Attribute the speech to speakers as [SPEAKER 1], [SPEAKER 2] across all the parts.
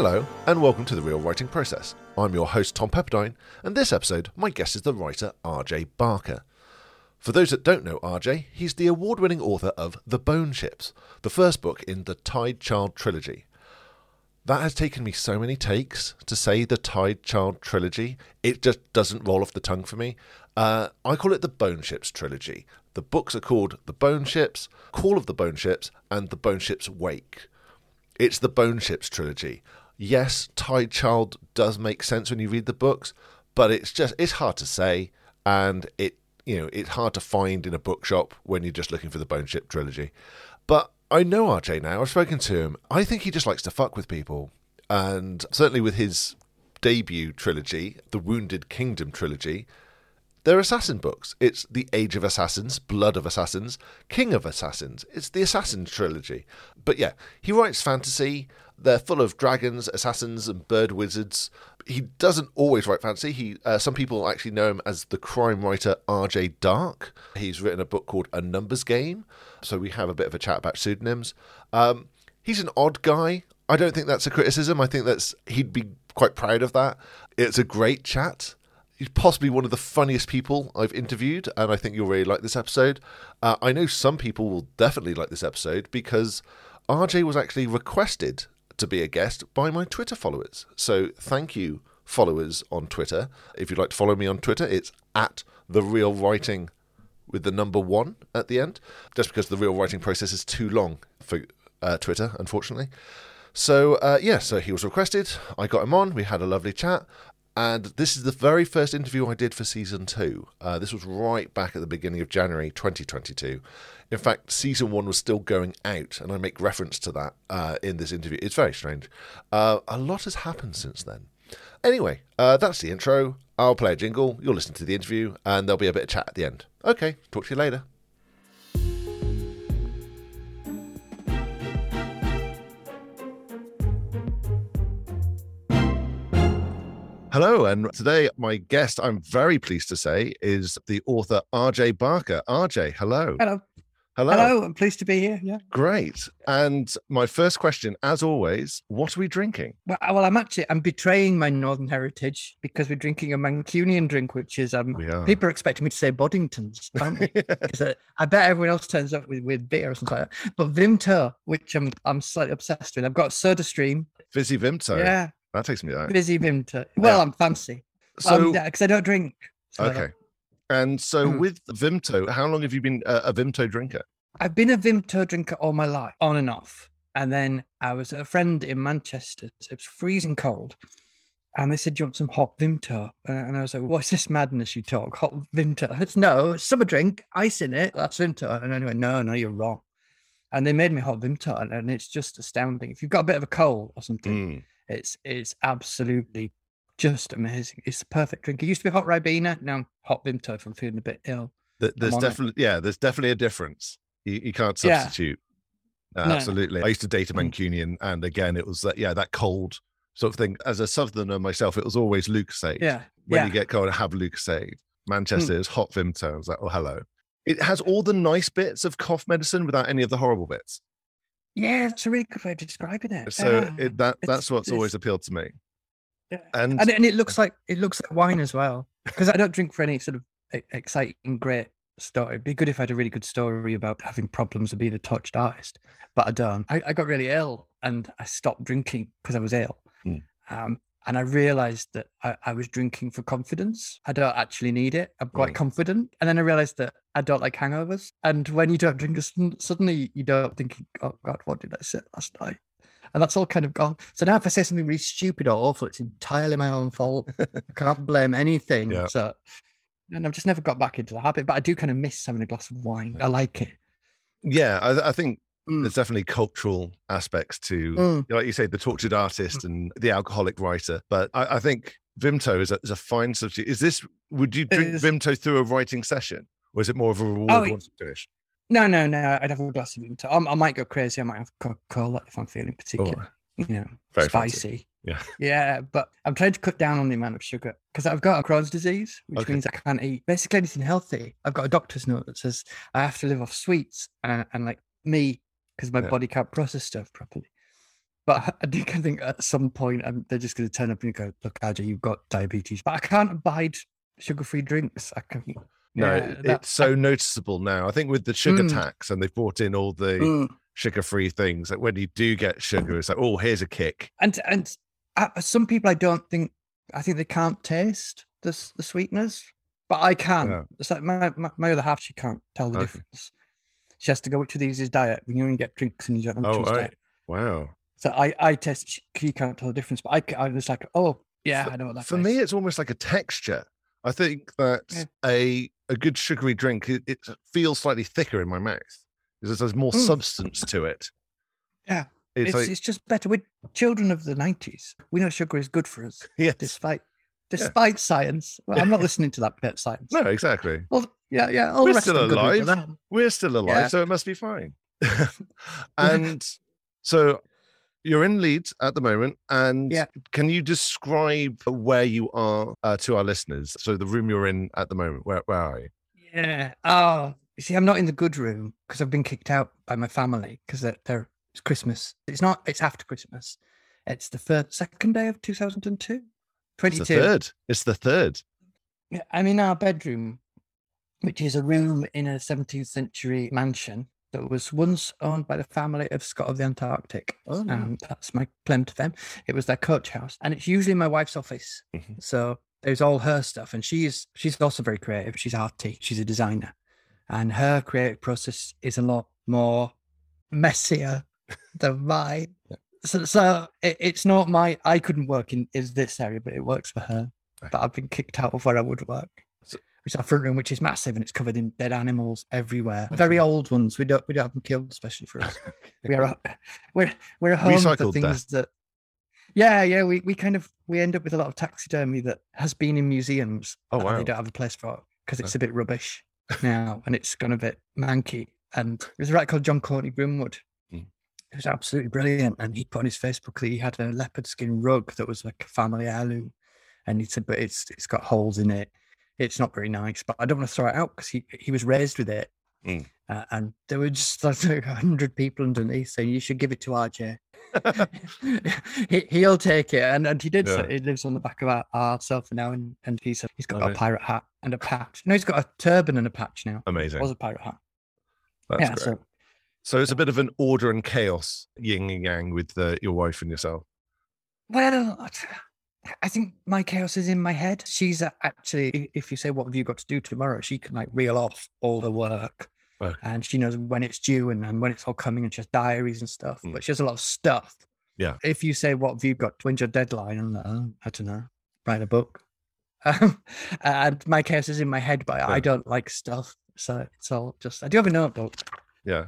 [SPEAKER 1] Hello, and welcome to The Real Writing Process. I'm your host, Tom Pepperdine, and this episode, my guest is the writer RJ Barker. For those that don't know RJ, he's the award winning author of The Bone Ships, the first book in the Tide Child trilogy. That has taken me so many takes to say the Tide Child trilogy, it just doesn't roll off the tongue for me. Uh, I call it the Bone Ships trilogy. The books are called The Bone Ships, Call of the Bone Ships, and The Bone Ships Wake. It's the Bone Ships trilogy. Yes, Tide Child does make sense when you read the books, but it's just it's hard to say, and it you know it's hard to find in a bookshop when you're just looking for the Bone Ship trilogy. But I know RJ now. I've spoken to him. I think he just likes to fuck with people, and certainly with his debut trilogy, the Wounded Kingdom trilogy, they're assassin books. It's The Age of Assassins, Blood of Assassins, King of Assassins. It's the Assassin trilogy. But yeah, he writes fantasy. They're full of dragons, assassins, and bird wizards. He doesn't always write fantasy. He uh, some people actually know him as the crime writer R.J. Dark. He's written a book called A Numbers Game. So we have a bit of a chat about pseudonyms. Um, he's an odd guy. I don't think that's a criticism. I think that's he'd be quite proud of that. It's a great chat he's possibly one of the funniest people I've interviewed, and I think you'll really like this episode. Uh, I know some people will definitely like this episode because RJ was actually requested to be a guest by my Twitter followers. So thank you, followers on Twitter. If you'd like to follow me on Twitter, it's at the real writing with the number one at the end, just because the real writing process is too long for uh, Twitter, unfortunately. So, uh, yeah, so he was requested. I got him on. We had a lovely chat. And this is the very first interview I did for season two. Uh, this was right back at the beginning of January 2022. In fact, season one was still going out, and I make reference to that uh, in this interview. It's very strange. Uh, a lot has happened since then. Anyway, uh, that's the intro. I'll play a jingle. You'll listen to the interview, and there'll be a bit of chat at the end. Okay, talk to you later. Hello, and today my guest, I'm very pleased to say, is the author RJ Barker. RJ, hello.
[SPEAKER 2] Hello.
[SPEAKER 1] Hello.
[SPEAKER 2] Hello. I'm pleased to be here. Yeah.
[SPEAKER 1] Great. And my first question, as always, what are we drinking?
[SPEAKER 2] Well, well, I'm actually I'm betraying my northern heritage because we're drinking a Mancunian drink, which is um
[SPEAKER 1] are.
[SPEAKER 2] people are expecting me to say Boddingtons, aren't they? uh, I bet everyone else turns up with, with beer or something like that. But Vimto, which I'm I'm slightly obsessed with. I've got Soda Stream.
[SPEAKER 1] Fizzy Vimto.
[SPEAKER 2] Yeah.
[SPEAKER 1] That takes me out.
[SPEAKER 2] Busy Vimto. Well,
[SPEAKER 1] Yeah.
[SPEAKER 2] I'm fancy.
[SPEAKER 1] So,
[SPEAKER 2] because I don't drink. So
[SPEAKER 1] okay. And so
[SPEAKER 2] Mm.
[SPEAKER 1] with Vimto, how long have you been a, a Vimto drinker?
[SPEAKER 2] I've been a Vimto drinker all my life, on and off. And then I was at a friend in Manchester. It was freezing cold. And they said, Do you want some hot Vimto? Uh, And I was like, What's this madness you talk? Hot Vimto? It's No, it's summer drink, ice in it. That's Vimto. And went, No, no, you're wrong. And they made me hot Vimto. And, and it's just astounding. If you've got a bit of a cold or something,
[SPEAKER 1] Mm.
[SPEAKER 2] It's it's absolutely just amazing. It's the perfect drink. It used to be hot Ribena. Now hot Vimto if I'm feeling a bit ill.
[SPEAKER 1] Th- There's
[SPEAKER 2] it.
[SPEAKER 1] definitely, yeah, there's definitely a difference. You, you can't
[SPEAKER 2] Yeah.
[SPEAKER 1] substitute. Uh,
[SPEAKER 2] No.
[SPEAKER 1] Absolutely. I used to date a
[SPEAKER 2] Mm.
[SPEAKER 1] Mancunian, and again, it was that, yeah, that cold sort of thing. As a southerner myself, it was always Lucozade.
[SPEAKER 2] Yeah.
[SPEAKER 1] when
[SPEAKER 2] yeah.
[SPEAKER 1] you get cold, have Lucozade. Manchester is hot Vimto. I was like, oh, hello. It has all the nice bits of cough medicine without any of the horrible bits.
[SPEAKER 2] Yeah, it's a really good way of describing it.
[SPEAKER 1] So
[SPEAKER 2] Yeah.
[SPEAKER 1] it, that that's what's always appealed to me.
[SPEAKER 2] Yeah.
[SPEAKER 1] And,
[SPEAKER 2] and, and it looks like it looks like wine as well because I don't drink for any sort of exciting, great story. It'd be good if I had a really good story about having problems with being a touched artist, but I don't. I, I got really ill and I stopped drinking because I was ill.
[SPEAKER 1] Mm.
[SPEAKER 2] Um, and I realized that I, I was drinking for confidence. I don't actually need it. I'm quite
[SPEAKER 1] Mm.
[SPEAKER 2] confident. And then I realized that I don't like hangovers. And when you don't drink, suddenly you don't think, oh God, what did I say last night? And that's all kind of gone. So now if I say something really stupid or awful, it's entirely my own fault. I can't blame anything.
[SPEAKER 1] Yeah.
[SPEAKER 2] So, and I've just never got back into the habit, but I do kind of miss having a glass of wine. I like it.
[SPEAKER 1] yeah, I, I think
[SPEAKER 2] Mm.
[SPEAKER 1] there's definitely cultural aspects to,
[SPEAKER 2] Mm.
[SPEAKER 1] like you say, the tortured artist and the alcoholic writer. But I, I think Vimto is a, is a fine substitute. Is this, would you drink. Vimto through a writing session? Or is it more of a reward
[SPEAKER 2] Oh,
[SPEAKER 1] once you finish?
[SPEAKER 2] No, no, no. I'd have a glass of Vimto. I, I might go crazy. I might have Coca Cola if I'm feeling particular, you know,
[SPEAKER 1] Oh, Very fancy.
[SPEAKER 2] spicy.
[SPEAKER 1] Yeah.
[SPEAKER 2] Yeah, but I'm trying to cut down on the amount of sugar because I've got a Crohn's disease, which
[SPEAKER 1] Okay.
[SPEAKER 2] means I can't eat basically anything healthy. I've got a doctor's note that says I have to live off sweets and, and like me because my
[SPEAKER 1] Yeah.
[SPEAKER 2] body can't process stuff properly. But I think I think at some point um, they're just going to turn up and go, "Look, RJ, you've got diabetes." But I can't abide sugar-free drinks. I can.
[SPEAKER 3] No,
[SPEAKER 2] Yeah,
[SPEAKER 3] it-
[SPEAKER 2] that-
[SPEAKER 3] it's so noticeable now. I think with the sugar
[SPEAKER 2] Mm.
[SPEAKER 3] tax and they've brought in all the
[SPEAKER 2] Mm.
[SPEAKER 3] sugar-free things, that when you do get sugar, it's like, oh, here's a kick.
[SPEAKER 2] and and uh, some people I don't think I think they can't taste the the sweetness, but I can.
[SPEAKER 3] Yeah.
[SPEAKER 2] It's like my, my my other half she can't tell the
[SPEAKER 3] Okay.
[SPEAKER 2] difference. She has to go, which of these is diet? When you only get drinks and you don't
[SPEAKER 3] Oh, right. Wow.
[SPEAKER 2] So I I test. She, she can't tell the difference, but I, I was like, oh yeah, I know what that.
[SPEAKER 3] For me, it's almost like a texture. I think that
[SPEAKER 2] Yeah.
[SPEAKER 3] a a good sugary drink it, it feels slightly thicker in my mouth because there's more
[SPEAKER 2] Mm.
[SPEAKER 3] substance to it.
[SPEAKER 2] Yeah,
[SPEAKER 3] It's,
[SPEAKER 2] it's,
[SPEAKER 3] like
[SPEAKER 2] it's just better. We're children of the nineties. We know sugar is good for us,
[SPEAKER 3] yes,
[SPEAKER 2] despite despite science. Well, I'm not listening to that bit of science.
[SPEAKER 3] no, exactly.
[SPEAKER 2] Well, yeah, yeah. All
[SPEAKER 3] We're still
[SPEAKER 2] of them good
[SPEAKER 3] alive. We're still alive,
[SPEAKER 2] Yeah.
[SPEAKER 3] so it must be fine. and so you're in Leeds at the moment, and
[SPEAKER 2] Yeah.
[SPEAKER 3] can you describe where you are uh, to our listeners? So the room you're in at the moment, where where are you?
[SPEAKER 2] Yeah. Oh, you see, I'm not in the good room because I've been kicked out by my family because they're, they're it's Christmas. It's not. It's after Christmas. It's the third, second day of 2002. 22.
[SPEAKER 3] It's
[SPEAKER 2] 22.
[SPEAKER 3] the third. It's the third.
[SPEAKER 2] Yeah, I'm in our bedroom, which is a room in a 17th century mansion that was once owned by the family of Scott of the Antarctic.
[SPEAKER 3] Oh,
[SPEAKER 2] Um, that's my claim to them. It was their coach house, and it's usually my wife's office.
[SPEAKER 3] Mhm.
[SPEAKER 2] So there's all her stuff, and she's she's also very creative. She's arty. She's a designer, and her creative process is a lot more messier than mine. So, so it, it's not my. I couldn't work in is this area, but it works for her.
[SPEAKER 3] Okay.
[SPEAKER 2] But I've been kicked out of where I would work. Is our front room, which is massive and it's covered in dead animals everywhere. Very old ones. We don't we don't have them killed, especially for us. we are a, we're we're a home
[SPEAKER 3] Recycled
[SPEAKER 2] for things that yeah yeah we, we kind of we end up with a lot of taxidermy that has been in museums
[SPEAKER 3] Oh,
[SPEAKER 2] and
[SPEAKER 3] wow.
[SPEAKER 2] they don't have a place for it because it's a bit rubbish now and it's gone a bit manky and there's a writer called Jon Courtenay Grimwood
[SPEAKER 3] Mm.
[SPEAKER 2] it was absolutely brilliant and he put on his facebook that he had a leopard skin rug that was like a family heirloom and he said but it's it's got holes in it it's not very nice but i don't want to throw it out because he, he was raised with it
[SPEAKER 3] Mm.
[SPEAKER 2] uh, and there were just like a hundred people underneath saying you should give it to RJ. he, he'll take it, and, and he did. So he lives on the back of our, our sofa now, and, and he's he's got a
[SPEAKER 3] nice.
[SPEAKER 2] pirate hat and a patch. No, he's got a turban and a patch now. It
[SPEAKER 3] Amazing.
[SPEAKER 2] was a pirate hat.
[SPEAKER 3] That's
[SPEAKER 2] yeah,
[SPEAKER 3] great.
[SPEAKER 2] so
[SPEAKER 3] So it's a bit of an order and chaos yin and yang with uh, your wife and yourself.
[SPEAKER 2] well, I think my chaos is in my head. She's actually, if you say what have you got to do tomorrow, she can like reel off all the work. And she knows when it's due and, and when it's all coming, and she has diaries and stuff.
[SPEAKER 3] Mm.
[SPEAKER 2] But she has a lot of stuff.
[SPEAKER 3] Yeah.
[SPEAKER 2] If you say what have you got, when's your deadline? I'm like, oh, I don't know. Write a book. Um, and my chaos is in my head, but
[SPEAKER 3] Yeah.
[SPEAKER 2] I don't like stuff. So it's all just. I do have a notebook
[SPEAKER 3] Yeah.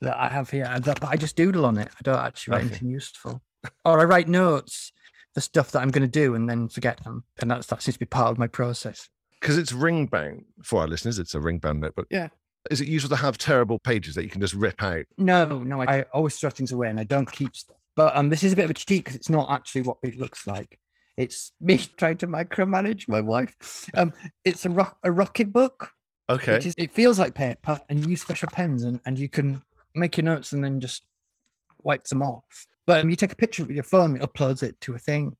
[SPEAKER 2] that I have here, that, but I just doodle on it. I don't actually write
[SPEAKER 3] Okay.
[SPEAKER 2] anything useful, or I write notes for stuff that I'm going to do and then forget them, and that's that seems to be part of my process.
[SPEAKER 3] Because it's ring bound for our listeners. It's a ring bound notebook.
[SPEAKER 2] Yeah.
[SPEAKER 3] Is it useful to have terrible pages that you can just rip out?
[SPEAKER 2] No, no, I, I always throw things away, and I don't keep stuff. But um, this is a bit of a cheat because it's not actually what it looks like. It's me trying to micromanage my wife. Um, it's a rock a Rocketbook.
[SPEAKER 3] Okay.
[SPEAKER 2] Is, it feels like paper, and you use special pens, and, and you can make your notes and then just wipe them off. But um, you take a picture with your phone, it uploads it to a thing.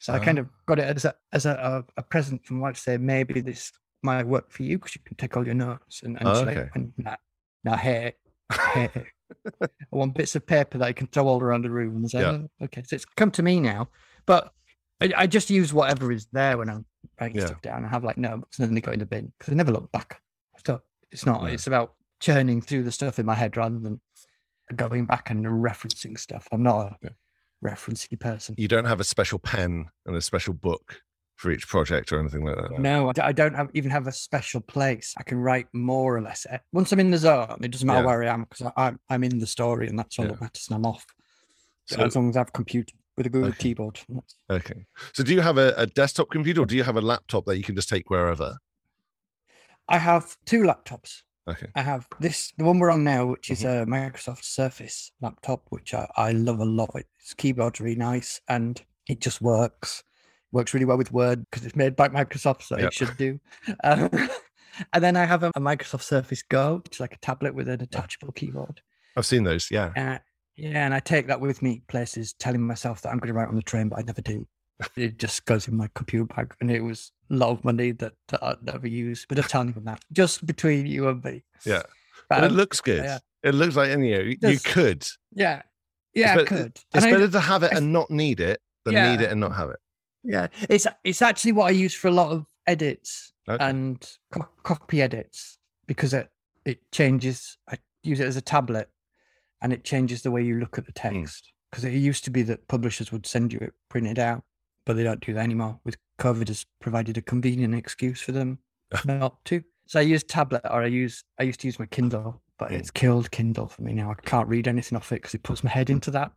[SPEAKER 2] So I kind
[SPEAKER 3] Ah.
[SPEAKER 2] of got it as a as a, a, present from wife to say maybe this might work for you because you can take all your notes and, and
[SPEAKER 3] Oh, okay.
[SPEAKER 2] like, and now, now here, here. I want bits of paper that I can throw all around the room and say,
[SPEAKER 3] Yeah.
[SPEAKER 2] "Oh, okay, so it's come to me now. But I, I just use whatever is there when I'm writing
[SPEAKER 3] Yeah.
[SPEAKER 2] stuff down. I have like notebooks and then they go in the bin because I never look back. So it's not.
[SPEAKER 3] No.
[SPEAKER 2] It's about churning through the stuff in my head rather than going back and referencing stuff. I'm not a
[SPEAKER 3] Yeah.
[SPEAKER 2] referencey person.
[SPEAKER 3] You don't have a special pen and a special book for each project or anything like that.
[SPEAKER 2] No, I don't have, even have a special place. I can write more or less. eh, Once I'm in the zone, it doesn't matter
[SPEAKER 3] Yeah.
[SPEAKER 2] where I am because I'm I'm in the story and that's all
[SPEAKER 3] Yeah.
[SPEAKER 2] that matters. And I'm off. So as long as I've a computer with a good
[SPEAKER 3] Okay.
[SPEAKER 2] keyboard.
[SPEAKER 3] Okay. So do you have a, a desktop computer or do you have a laptop that you can just take wherever?
[SPEAKER 2] I have two laptops.
[SPEAKER 3] Okay.
[SPEAKER 2] I have this, the one we're on now, which is
[SPEAKER 3] Mm-hmm.
[SPEAKER 2] a Microsoft Surface laptop, which I, I love a lot. Its keyboard's really nice and it just works. Works really well with Word because it's made by Microsoft, so
[SPEAKER 3] Yep.
[SPEAKER 2] it should do. Um, and then I have a, a Microsoft Surface Go, which is like a tablet with an attachable keyboard.
[SPEAKER 3] I've seen those. Yeah.
[SPEAKER 2] Uh, Yeah, and I take that with me places, telling myself that I'm going to write on the train, but I never do. it just goes in my computer bag, and it was lot of money that, I'd never use. But I'm telling you that just between you and me.
[SPEAKER 3] Yeah.
[SPEAKER 2] But,
[SPEAKER 3] But it
[SPEAKER 2] um,
[SPEAKER 3] looks good.
[SPEAKER 2] yeah.
[SPEAKER 3] It looks like, you know, you
[SPEAKER 2] does.
[SPEAKER 3] could.
[SPEAKER 2] yeah, yeah, I
[SPEAKER 3] bet-
[SPEAKER 2] could.
[SPEAKER 3] It's
[SPEAKER 2] And I-
[SPEAKER 3] better to have it and not need it than
[SPEAKER 2] Yeah.
[SPEAKER 3] need it and not have it.
[SPEAKER 2] yeah, it's it's actually what I use for a lot of edits
[SPEAKER 3] Okay.
[SPEAKER 2] and co- copy edits because it it changes. I use it as a tablet, and it changes the way you look at the
[SPEAKER 3] Hmm.
[SPEAKER 2] text. Because it used to be that publishers would send you it printed out, but they don't do that anymore. With COVID, has provided a convenient excuse for them not to. So I use tablet, or I use I used to use my Kindle, but
[SPEAKER 3] Mm.
[SPEAKER 2] it's killed Kindle for me now. I can't read anything off it because it puts my head into that.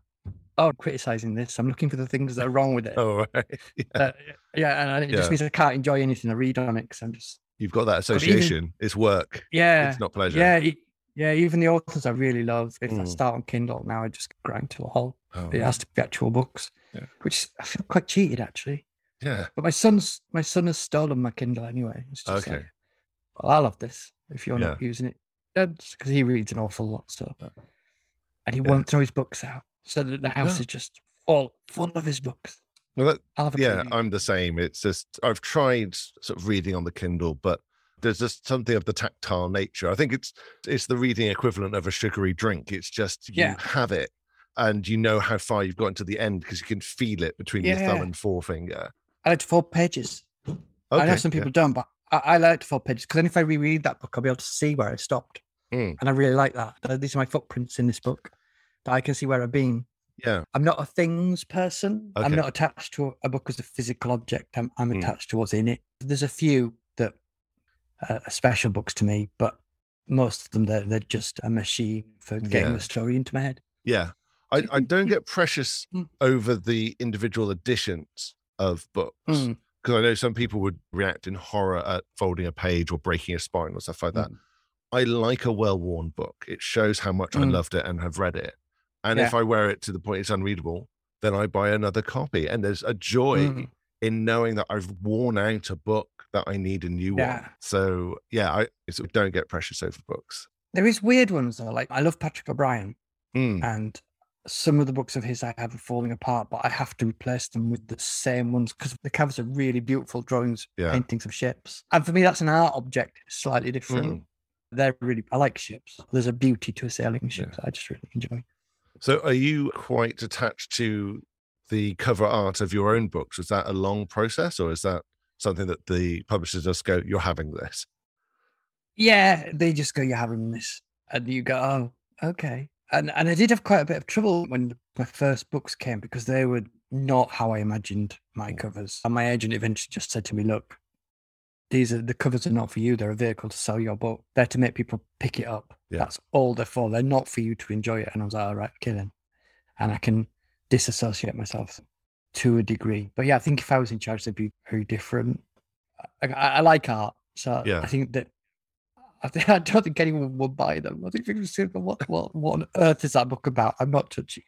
[SPEAKER 2] Oh, I'm criticizing this. I'm looking for the things that are wrong with it.
[SPEAKER 3] Oh, right. Yeah.
[SPEAKER 2] Uh, yeah, and it
[SPEAKER 3] Yeah.
[SPEAKER 2] just means I can't enjoy anything I read on it because I'm just
[SPEAKER 3] You've got that
[SPEAKER 2] But even-
[SPEAKER 3] association. It's work.
[SPEAKER 2] yeah,
[SPEAKER 3] It's not pleasure.
[SPEAKER 2] yeah, yeah. Even the authors I really love. If I
[SPEAKER 3] Mm.
[SPEAKER 2] start on Kindle now, I just grind to a halt.
[SPEAKER 3] Oh,
[SPEAKER 2] It has to be actual books,
[SPEAKER 3] Yeah.
[SPEAKER 2] which I feel quite cheated actually.
[SPEAKER 3] Yeah.
[SPEAKER 2] But my son's my son has stolen my Kindle anyway. It's just
[SPEAKER 3] Okay.
[SPEAKER 2] like, well, I love this. If you're
[SPEAKER 3] Yeah.
[SPEAKER 2] not using it, um, because he reads an awful lot, so and he
[SPEAKER 3] Yeah.
[SPEAKER 2] won't throw his books out, so that the house
[SPEAKER 3] Yeah.
[SPEAKER 2] is just all full of his books.
[SPEAKER 3] Well, that,
[SPEAKER 2] I'll have a
[SPEAKER 3] yeah,
[SPEAKER 2] preview.
[SPEAKER 3] I'm the same. It's just I've tried sort of reading on the Kindle, but there's just something of the tactile nature. I think it's it's the reading equivalent of a sugary drink. It's just you
[SPEAKER 2] Yeah.
[SPEAKER 3] have it and you know how far you've gotten to the end because you can feel it between your thumb and forefinger.
[SPEAKER 2] I like to fold pages. I know some
[SPEAKER 3] yeah.
[SPEAKER 2] people don't, but I, I like to fold pages because then if I reread that book, I'll be able to see where I stopped.
[SPEAKER 3] Mm.
[SPEAKER 2] And I really like that. These are my footprints in this book that I can see where I've been.
[SPEAKER 3] Yeah.
[SPEAKER 2] I'm not a things person. I'm not attached to a book as a physical object. I'm, I'm
[SPEAKER 3] Mm.
[SPEAKER 2] attached to what's in it. There's a few that uh, are special books to me, but most of them, they're, they're just a machine for getting
[SPEAKER 3] Yeah.
[SPEAKER 2] the story into my head.
[SPEAKER 3] Yeah. I, I don't get precious
[SPEAKER 2] Mm.
[SPEAKER 3] over the individual editions of books.
[SPEAKER 2] Mm,
[SPEAKER 3] because I know some people would react in horror at folding a page or breaking a spine or stuff like that.
[SPEAKER 2] mm.
[SPEAKER 3] I like a well worn book. It shows how much I
[SPEAKER 2] Mm.
[SPEAKER 3] loved it and have read it. And if I wear it to the point it's unreadable, then I buy another copy. And there's a joy
[SPEAKER 2] Mm.
[SPEAKER 3] in knowing that I've worn out a book that I need a new one. So yeah, I so don't get precious over books.
[SPEAKER 2] There is weird ones though. Like I love Patrick O'Brian.
[SPEAKER 3] Mm,
[SPEAKER 2] and some of the books of his I have are falling apart, but I have to replace them with the same ones because the covers are really beautiful drawings,
[SPEAKER 3] Yeah.
[SPEAKER 2] paintings of ships. And for me, that's an art object, slightly different.
[SPEAKER 3] Mm.
[SPEAKER 2] They're really, I like ships. There's a beauty to a sailing ship
[SPEAKER 3] Yeah.
[SPEAKER 2] that I just really enjoy.
[SPEAKER 3] So are you quite attached to the cover art of your own books? Is that a long process or is that something that the publishers just go, you're having this?
[SPEAKER 2] Yeah, they just go, You're having this. And you go, Oh, okay. And and I did have quite a bit of trouble when my first books came because they were not how I imagined my
[SPEAKER 3] Mm.
[SPEAKER 2] covers. And my agent eventually just said to me, Look, these are the covers are not for you. They're a vehicle to sell your book. They're to make people pick it up.
[SPEAKER 3] Yeah.
[SPEAKER 2] That's all they're for. They're not for you to enjoy it. And I was like, all right, okay then. And I can disassociate myself to a degree. But yeah, I think if I was in charge, they'd be very different. I, I, I like art. So
[SPEAKER 3] Yeah.
[SPEAKER 2] I think that I, don't think anyone will buy them. I think people say, what, what, what on earth is that book about? I'm not touching.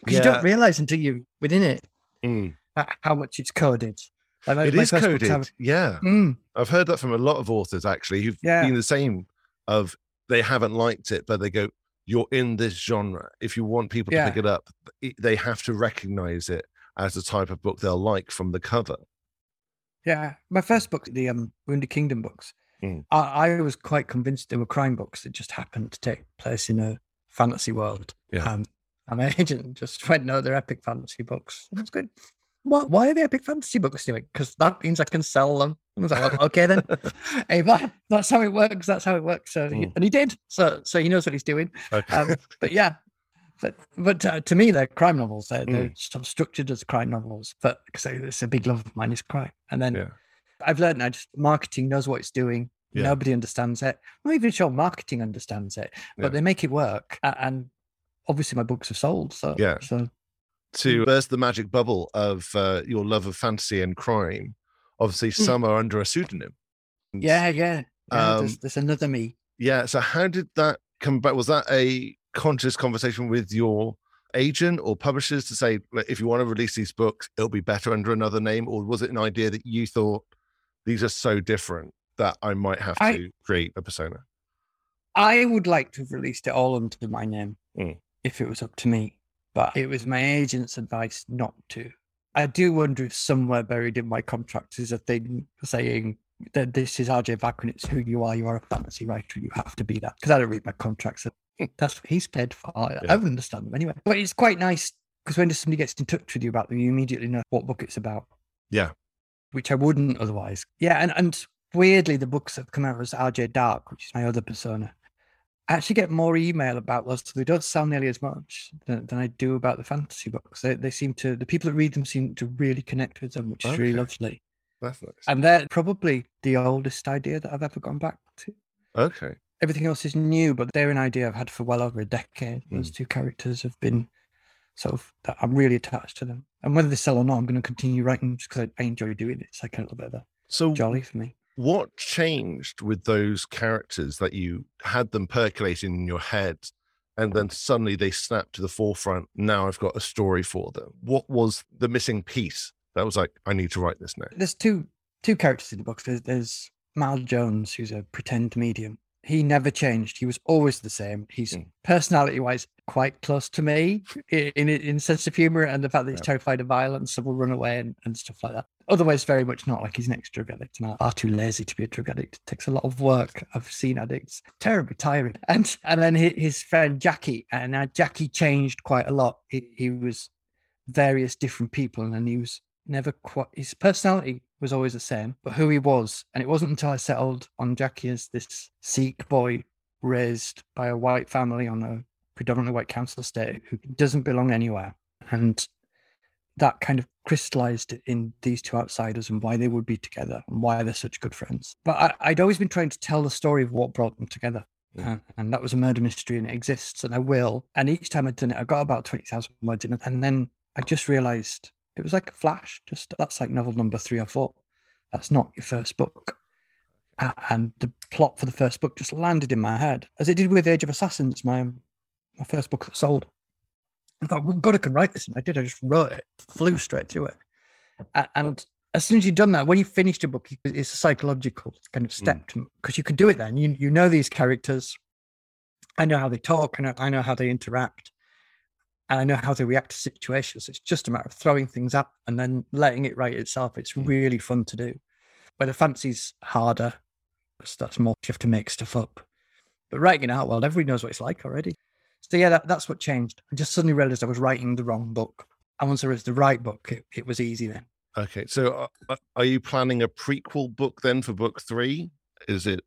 [SPEAKER 2] Because you don't realize until you within it
[SPEAKER 3] Mm.
[SPEAKER 2] how much it's coded. Like
[SPEAKER 3] It is coded.
[SPEAKER 2] have-
[SPEAKER 3] Yeah.
[SPEAKER 2] Mm,
[SPEAKER 3] I've heard that from a lot of authors actually who've
[SPEAKER 2] Yeah.
[SPEAKER 3] been the same of they haven't liked it, but they go, You're in this genre. If you want people to pick it up, they have to recognize it as the type of book they'll like from the cover.
[SPEAKER 2] Yeah, my first book, the um, Wounded Kingdom books,
[SPEAKER 3] Mm.
[SPEAKER 2] I, I was quite convinced they were crime books that just happened to take place in a fantasy world.
[SPEAKER 3] Yeah.
[SPEAKER 2] Um, and my agent just went, "No, they're epic fantasy books." That's good. What? Why are they epic fantasy books doing? Because that means I can sell them. I was like, "Oh, "Okay, then. hey, that, that's how it works. That's how it works." So, he,
[SPEAKER 3] Mm.
[SPEAKER 2] and he did. So, so he knows what he's doing.
[SPEAKER 3] Okay.
[SPEAKER 2] Um, but yeah, but but uh, to me, they're crime novels. They're, they're
[SPEAKER 3] Mm.
[SPEAKER 2] sort of structured as crime novels, but because it's a big love of mine is crime. And then
[SPEAKER 3] Yeah.
[SPEAKER 2] I've learned now just marketing knows what it's doing.
[SPEAKER 3] Yeah.
[SPEAKER 2] Nobody understands it. Not even sure marketing understands it, but
[SPEAKER 3] Yeah.
[SPEAKER 2] they make it work. And obviously, my books have sold. So
[SPEAKER 3] Yeah.
[SPEAKER 2] so
[SPEAKER 3] to burst the magic bubble of uh, your love of fantasy and crime, obviously
[SPEAKER 2] Mm.
[SPEAKER 3] some are under a pseudonym.
[SPEAKER 2] yeah, yeah. yeah
[SPEAKER 3] Um,
[SPEAKER 2] there's, there's another me.
[SPEAKER 3] Yeah. So how did that come back? Was that a conscious conversation with your agent or publishers to say, "Look, if you want to release these books, it'll be better under another name? Or was it an idea that you thought these are so different that I might have
[SPEAKER 2] I-
[SPEAKER 3] to create a persona?
[SPEAKER 2] I would like to have released it all under my name.
[SPEAKER 3] Mm.
[SPEAKER 2] if it was up to me, but it was my agent's advice not to. I do wonder if somewhere buried in my contract is a thing saying that this is RJ Barker, it's who you are, you are a fantasy writer, you have to be that. Because I don't read my contracts. That's what he's paid for. I,
[SPEAKER 3] Yeah.
[SPEAKER 2] I understand them anyway. But it's quite nice because when somebody gets in touch with you about them, you immediately know what book it's about.
[SPEAKER 3] Yeah.
[SPEAKER 2] Which I wouldn't otherwise. Yeah, and, and weirdly, the books that have come out as RJ Dark, which is my other persona, I actually get more email about those. So They don't sell nearly as much than, than I do about the fantasy books. They, they seem to, the people that read them seem to really connect with them, which is really lovely.
[SPEAKER 3] That's nice.
[SPEAKER 2] And they're probably the oldest idea that I've ever gone back to.
[SPEAKER 3] okay.
[SPEAKER 2] Everything else is new, but they're an idea I've had for well over a decade.
[SPEAKER 3] Hmm.
[SPEAKER 2] Those two characters have been sort of, that I'm really attached to them. And whether they sell or not, I'm going to continue writing just because I, I enjoy doing it. It's like a little bit of a
[SPEAKER 3] So
[SPEAKER 2] jolly for me.
[SPEAKER 3] What changed with those characters that you had them percolating in your head and then suddenly they snapped to the forefront now i've got a story for them what was the missing piece that was like i need to write this now
[SPEAKER 2] There's two two characters in the books. There's, there's Mal Jones, who's a pretend medium. He never changed. He was always the same. He's
[SPEAKER 3] Mm.
[SPEAKER 2] personality wise quite close to me in in sense of humor and the fact that he's
[SPEAKER 3] Yeah.
[SPEAKER 2] terrified of violence and will run away and, and stuff like that. Otherwise, very much not like he's an ex drug addict and are too lazy to be a drug addict. It takes a lot of work. I've seen addicts terribly tiring. And and then his friend Jackie, and now Jackie changed quite a lot. He, he was various different people, and he was never quite. His personality was always the same, but who he was, and it wasn't until I settled on Jackie as this Sikh boy raised by a white family on a predominantly white council estate who doesn't belong anywhere, and that kind of crystallized in these two outsiders and why they would be together and why they're such good friends. But I, I'd always been trying to tell the story of what brought them together.
[SPEAKER 3] Mm.
[SPEAKER 2] Uh, and that was a murder mystery and it exists and I will. And each time I'd done it, I got about 20,000 words in it. And then I just realized it was like a flash. Just that's like novel number three or four. That's not your first book. And the plot for the first book just landed in my head, as it did with Age of Assassins, my my first book that sold. I thought, well, God, I can write this. And I did. I just wrote it, flew straight to it. And as soon as you've done that, when you finished a book, it's a psychological kind of step mm. because you can do it then. You, you know these characters. I know how they talk. I know, I know how they interact. And I know how they react to situations. It's just a matter of throwing things up and then letting it write itself. It's mm. really fun to do. But the fancy's harder. 'cause That's more you have to make stuff up. But writing it out, well, everybody knows what it's like already. So yeah, that, that's what changed. I just suddenly realized I was writing the wrong book. And once I was the right book, it, it was easy then.
[SPEAKER 3] okay so uh, uh, are you planning a prequel book then for book three is it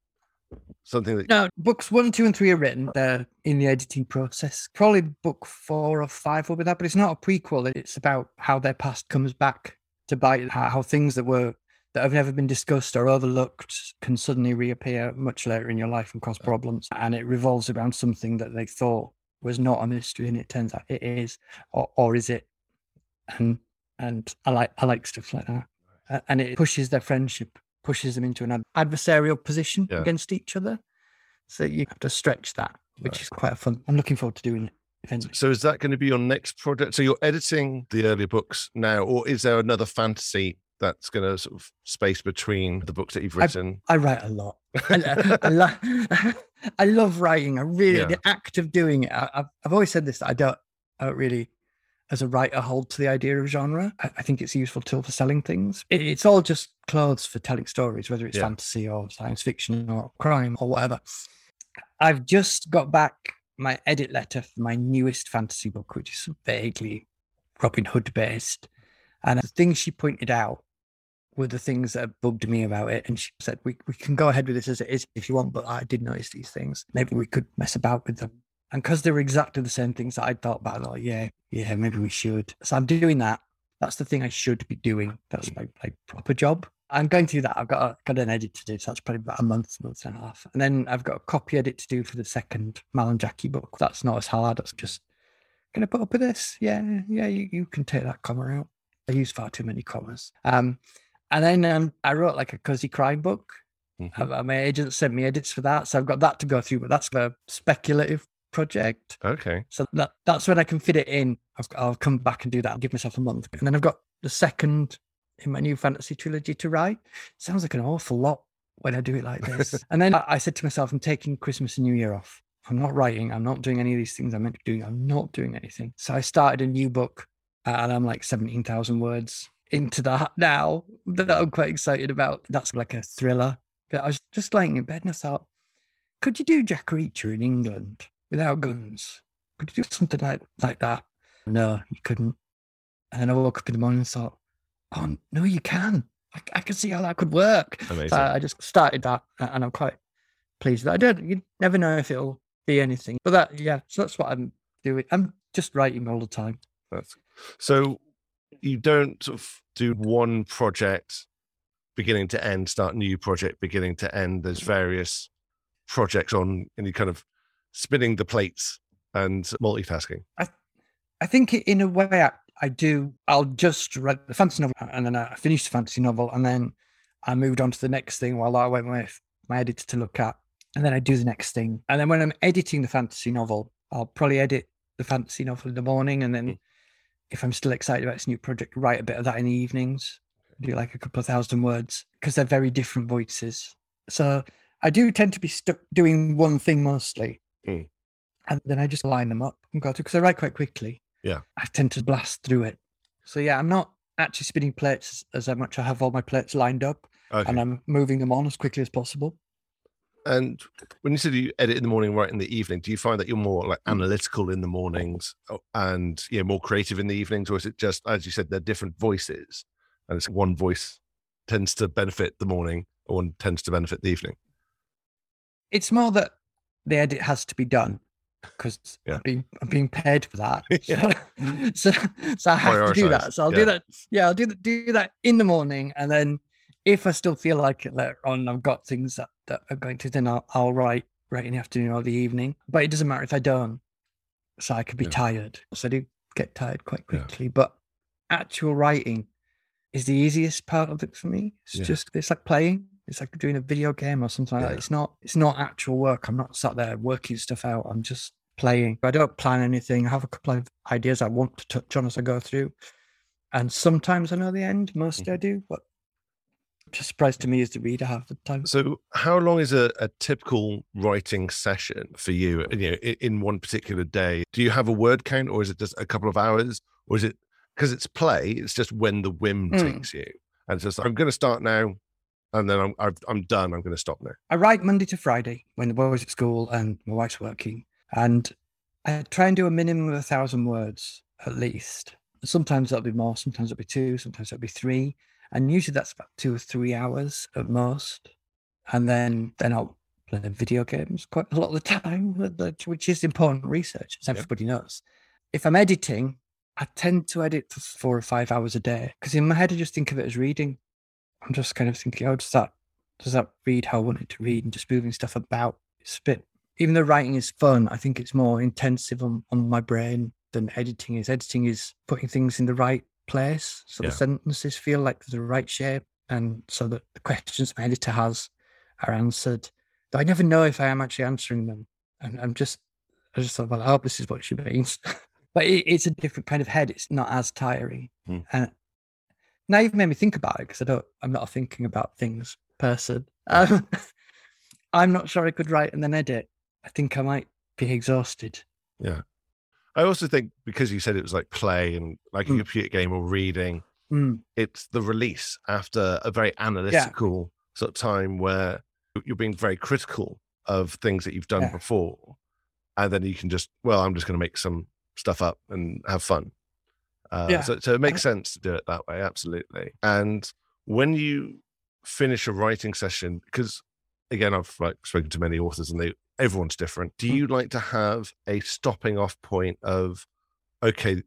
[SPEAKER 3] something that
[SPEAKER 2] No, books one, two, and three are written. They're in the editing process. Probably book four or five will be that, but it's not a prequel. It's about how their past comes back to bite. How, how things that were that have never been discussed or overlooked can suddenly reappear much later in your life and cause problems. And it revolves around something that they thought was not a mystery, and it turns out it is, or or is it? And and I like I like stuff like that, and it pushes their friendship pushes them into an adversarial position
[SPEAKER 3] Yeah.
[SPEAKER 2] against each other. So you have to stretch that, which is quite fun. I'm looking forward to doing it eventually.
[SPEAKER 3] so is that going to be your next project so you're editing the earlier books now or is there another fantasy that's going to sort of space between the books that you've written
[SPEAKER 2] I write a lot. I, I, I love writing. I really,
[SPEAKER 3] Yeah.
[SPEAKER 2] the act of doing it. I, I've, I've always said this. that I don't, I don't really, as a writer, hold to the idea of genre. I, I think it's a useful tool for selling things. It, it's all just clothes for telling stories, whether it's
[SPEAKER 3] Yeah.
[SPEAKER 2] fantasy or science fiction or crime or whatever. I've just got back my edit letter for my newest fantasy book, which is vaguely Robin Hood based. And the things she pointed out were the things that bugged me about it. And she said, we, we can go ahead with this as it is if you want, but I did notice these things. Maybe we could mess about with them. And because they were exactly the same things that I thought about, yeah, yeah, maybe we should. So I'm doing that. That's the thing I should be doing. That's my like proper job. I'm going through that. I've got a, got an edit to do, so that's probably about a month, month and a half. And then I've got a copy edit to do for the second Mal and Jackie book. That's not as hard. That's just gonna put up with this. Yeah, yeah, you, you can take that comma out. I use far too many commas. Um, and then um, I wrote like a cozy crime book.
[SPEAKER 3] Mhm.
[SPEAKER 2] Uh, my agent sent me edits for that, so I've got that to go through. But that's a speculative project.
[SPEAKER 3] okay
[SPEAKER 2] So that that's when I can fit it in. I've, I'll come back and do that. I'll give myself a month, and then I've got the second in my new fantasy trilogy to write. Sounds like an awful lot when I do it like this. and then I, I said to myself, I'm taking Christmas and New Year off. I'm not writing. I'm not doing any of these things I'm meant to be doing. I'm not doing anything. So I started a new book uh, and I'm like 17,000 words into that now that I'm quite excited about. That's like a thriller. But I was just laying in bed and I thought, could you do Jack Reacher in England without guns? Could you do something like, like that? No, you couldn't. And then I woke up in the morning and thought, oh, no, you can. I, I can see how that could work.
[SPEAKER 3] Amazing.
[SPEAKER 2] So I just started that and I'm quite pleased. that. I don't, you never know if it'll be anything. But that, yeah, so that's what I'm doing. I'm just writing all the time.
[SPEAKER 3] That's, so you don't sort of do one project beginning to end, start new project beginning to end. There's mm-hmm. various projects on, and you kind of spinning the plates and multitasking.
[SPEAKER 2] I, I think in a way I, I do. I'll just write the fantasy novel, and then I finish the fantasy novel, and then I moved on to the next thing while I went with my editor to look at, and then I do the next thing. And then when I'm editing the fantasy novel, I'll probably edit the fantasy novel in the morning, and then hmm. If I'm still excited about this new project, write a bit of that in the evenings, do like a couple of thousand words because they're very different voices. So I do tend to be stuck doing one thing mostly.
[SPEAKER 3] Mm.
[SPEAKER 2] And then I just line them up and go to because I write quite quickly.
[SPEAKER 3] Yeah.
[SPEAKER 2] I tend to blast through it. So yeah, I'm not actually spinning plates as much. I have all my plates lined up
[SPEAKER 3] Okay.
[SPEAKER 2] and I'm moving them on as quickly as possible.
[SPEAKER 3] And when you said you edit in the morning, write in the evening, do you find that you're more like mm. analytical in the mornings and you know more creative in the evenings, or is it just as you said, they're different voices, and it's one voice tends to benefit the morning, or one tends to benefit the evening?
[SPEAKER 2] It's more that the edit has to be done because
[SPEAKER 3] Yeah.
[SPEAKER 2] I'm, being, I'm being paid for that.
[SPEAKER 3] Yeah.
[SPEAKER 2] so, so I have to do that. So I'll
[SPEAKER 3] yeah.
[SPEAKER 2] do that. Yeah, I'll do that, do that in the morning. And then if I still feel like it later on, I've got things that, that are going to, then I'll, I'll write right in the afternoon or the evening. But it doesn't matter if I don't. So I could be
[SPEAKER 3] Yeah.
[SPEAKER 2] tired. So I do get tired quite
[SPEAKER 3] Yeah.
[SPEAKER 2] quickly. But actual writing is the easiest part of it for me. It's
[SPEAKER 3] Yeah.
[SPEAKER 2] just, it's like playing. It's like doing a video game or something like
[SPEAKER 3] Yeah.
[SPEAKER 2] that. It's not, it's not actual work. I'm not sat there working stuff out. I'm just playing. I don't plan anything. I have a couple of ideas I want to touch on as I go through. And sometimes I know the end, mostly I mm-hmm. do, but just surprised to me as the reader half the time.
[SPEAKER 3] So, how long is a, a typical writing session for you? You know, in, in one particular day, do you have a word count, or is it just a couple of hours, or is it because it's play? It's just when the whim
[SPEAKER 2] Mm.
[SPEAKER 3] takes you, and it's just I'm going to start now, and then I'm I've, I'm done. I'm going to stop now.
[SPEAKER 2] I write Monday to Friday when the boys at school and my wife's working. And I try and do a minimum of a thousand words at least. Sometimes that'll be more, sometimes it'll be two, sometimes it'll be three. And usually that's about two or three hours at most. And then then I'll play video games quite a lot of the time, which- is important research, as
[SPEAKER 3] Yep.
[SPEAKER 2] everybody knows. If I'm editing, I tend to edit for four or five hours a day because in my head I just think of it as reading. I'm just kind of thinking, oh, does that does that read how I want it to read and just moving stuff about? It's a bit, even though writing is fun, I think it's more intensive on, on my brain than editing is. Editing is putting things in the right place so
[SPEAKER 3] Yeah.
[SPEAKER 2] the sentences feel like they're the right shape and so that the questions my editor has are answered. Though I never know if I am actually answering them. And I'm just, I just thought, well, I hope this is what she means. but it, it's a different kind of head. It's not as tiring.
[SPEAKER 3] Hmm.
[SPEAKER 2] And now you've made me think about it because I don't, I'm not a thinking about things person. Um, I'm not sure I could write and then edit. I think I might be exhausted.
[SPEAKER 3] I also think because you said it was like play and like a
[SPEAKER 2] Mm.
[SPEAKER 3] computer game or reading,
[SPEAKER 2] Mm,
[SPEAKER 3] it's the release after a very analytical sort of time where you're being very critical of things that you've done
[SPEAKER 2] Yeah.
[SPEAKER 3] before. And then you can just, well, I'm just going to make some stuff up and have fun. Uh,
[SPEAKER 2] Yeah.
[SPEAKER 3] so, so it makes sense to do it that way. Absolutely. And when you finish a writing session, because again, I've like spoken to many authors and they, everyone's different. Do
[SPEAKER 2] Mm.
[SPEAKER 3] you like to have a stopping off point of, okay,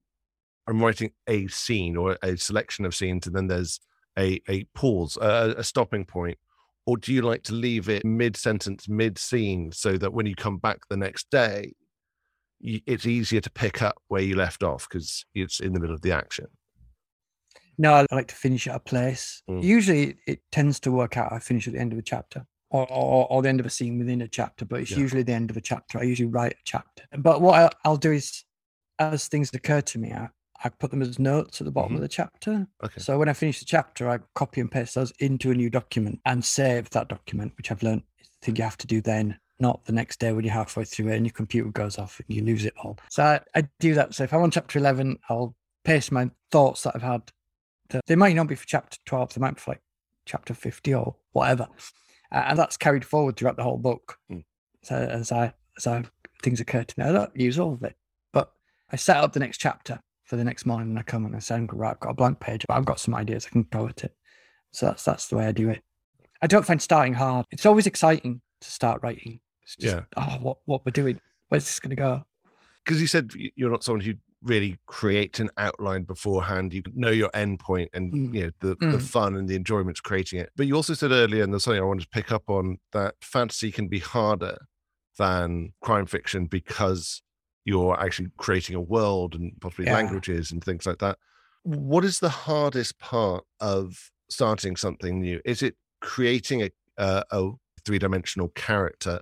[SPEAKER 3] I'm writing a scene or a selection of scenes, and then there's a a pause, a, a stopping point, or do you like to leave it mid sentence, mid scene, so that when you come back the next day, you, it's easier to pick up where you left off because it's in the middle of the action.
[SPEAKER 2] No, I like to finish at a place.
[SPEAKER 3] Mm.
[SPEAKER 2] Usually it tends to work out. I finish at the end of a chapter or, or, or the end of a scene within a chapter, but it's
[SPEAKER 3] Yeah.
[SPEAKER 2] usually the end of a chapter. I usually write a chapter. But what I, I'll do is, as things occur to me, I, I put them as notes at the bottom of mm-hmm. the chapter.
[SPEAKER 3] Okay.
[SPEAKER 2] So when I finish the chapter, I copy and paste those into a new document and save that document, which I've learned is the thing you have to do then not the next day when you're halfway through it and your computer goes off and you lose it all. So I, I do that. So if I'm on chapter 11, I'll paste my thoughts that I've had. They might not be for chapter 12, they might be for like chapter 50 or whatever. And that's carried forward throughout the whole book.
[SPEAKER 3] Mm.
[SPEAKER 2] So as I, as I, things occur to me, I don't use all of it, but I set up the next chapter for the next morning and I come and I say, right, I've got a blank page, but I've got some ideas, I can go at it. So that's, that's the way I do it. I don't find starting hard. It's always exciting to start writing. It's just,
[SPEAKER 3] Yeah.
[SPEAKER 2] oh, what, what we're doing. Where's this going to go?
[SPEAKER 3] because you said you're not someone who really create an outline beforehand. You know your end point and
[SPEAKER 2] Mm.
[SPEAKER 3] you know the, the
[SPEAKER 2] Mm.
[SPEAKER 3] fun and the enjoyment's creating it. But you also said earlier, and there's something I wanted to pick up on that fantasy can be harder than crime fiction because you're actually creating a world and possibly
[SPEAKER 2] Yeah.
[SPEAKER 3] languages and things like that. What is the hardest part of starting something new? Is it creating a a, a three dimensional character?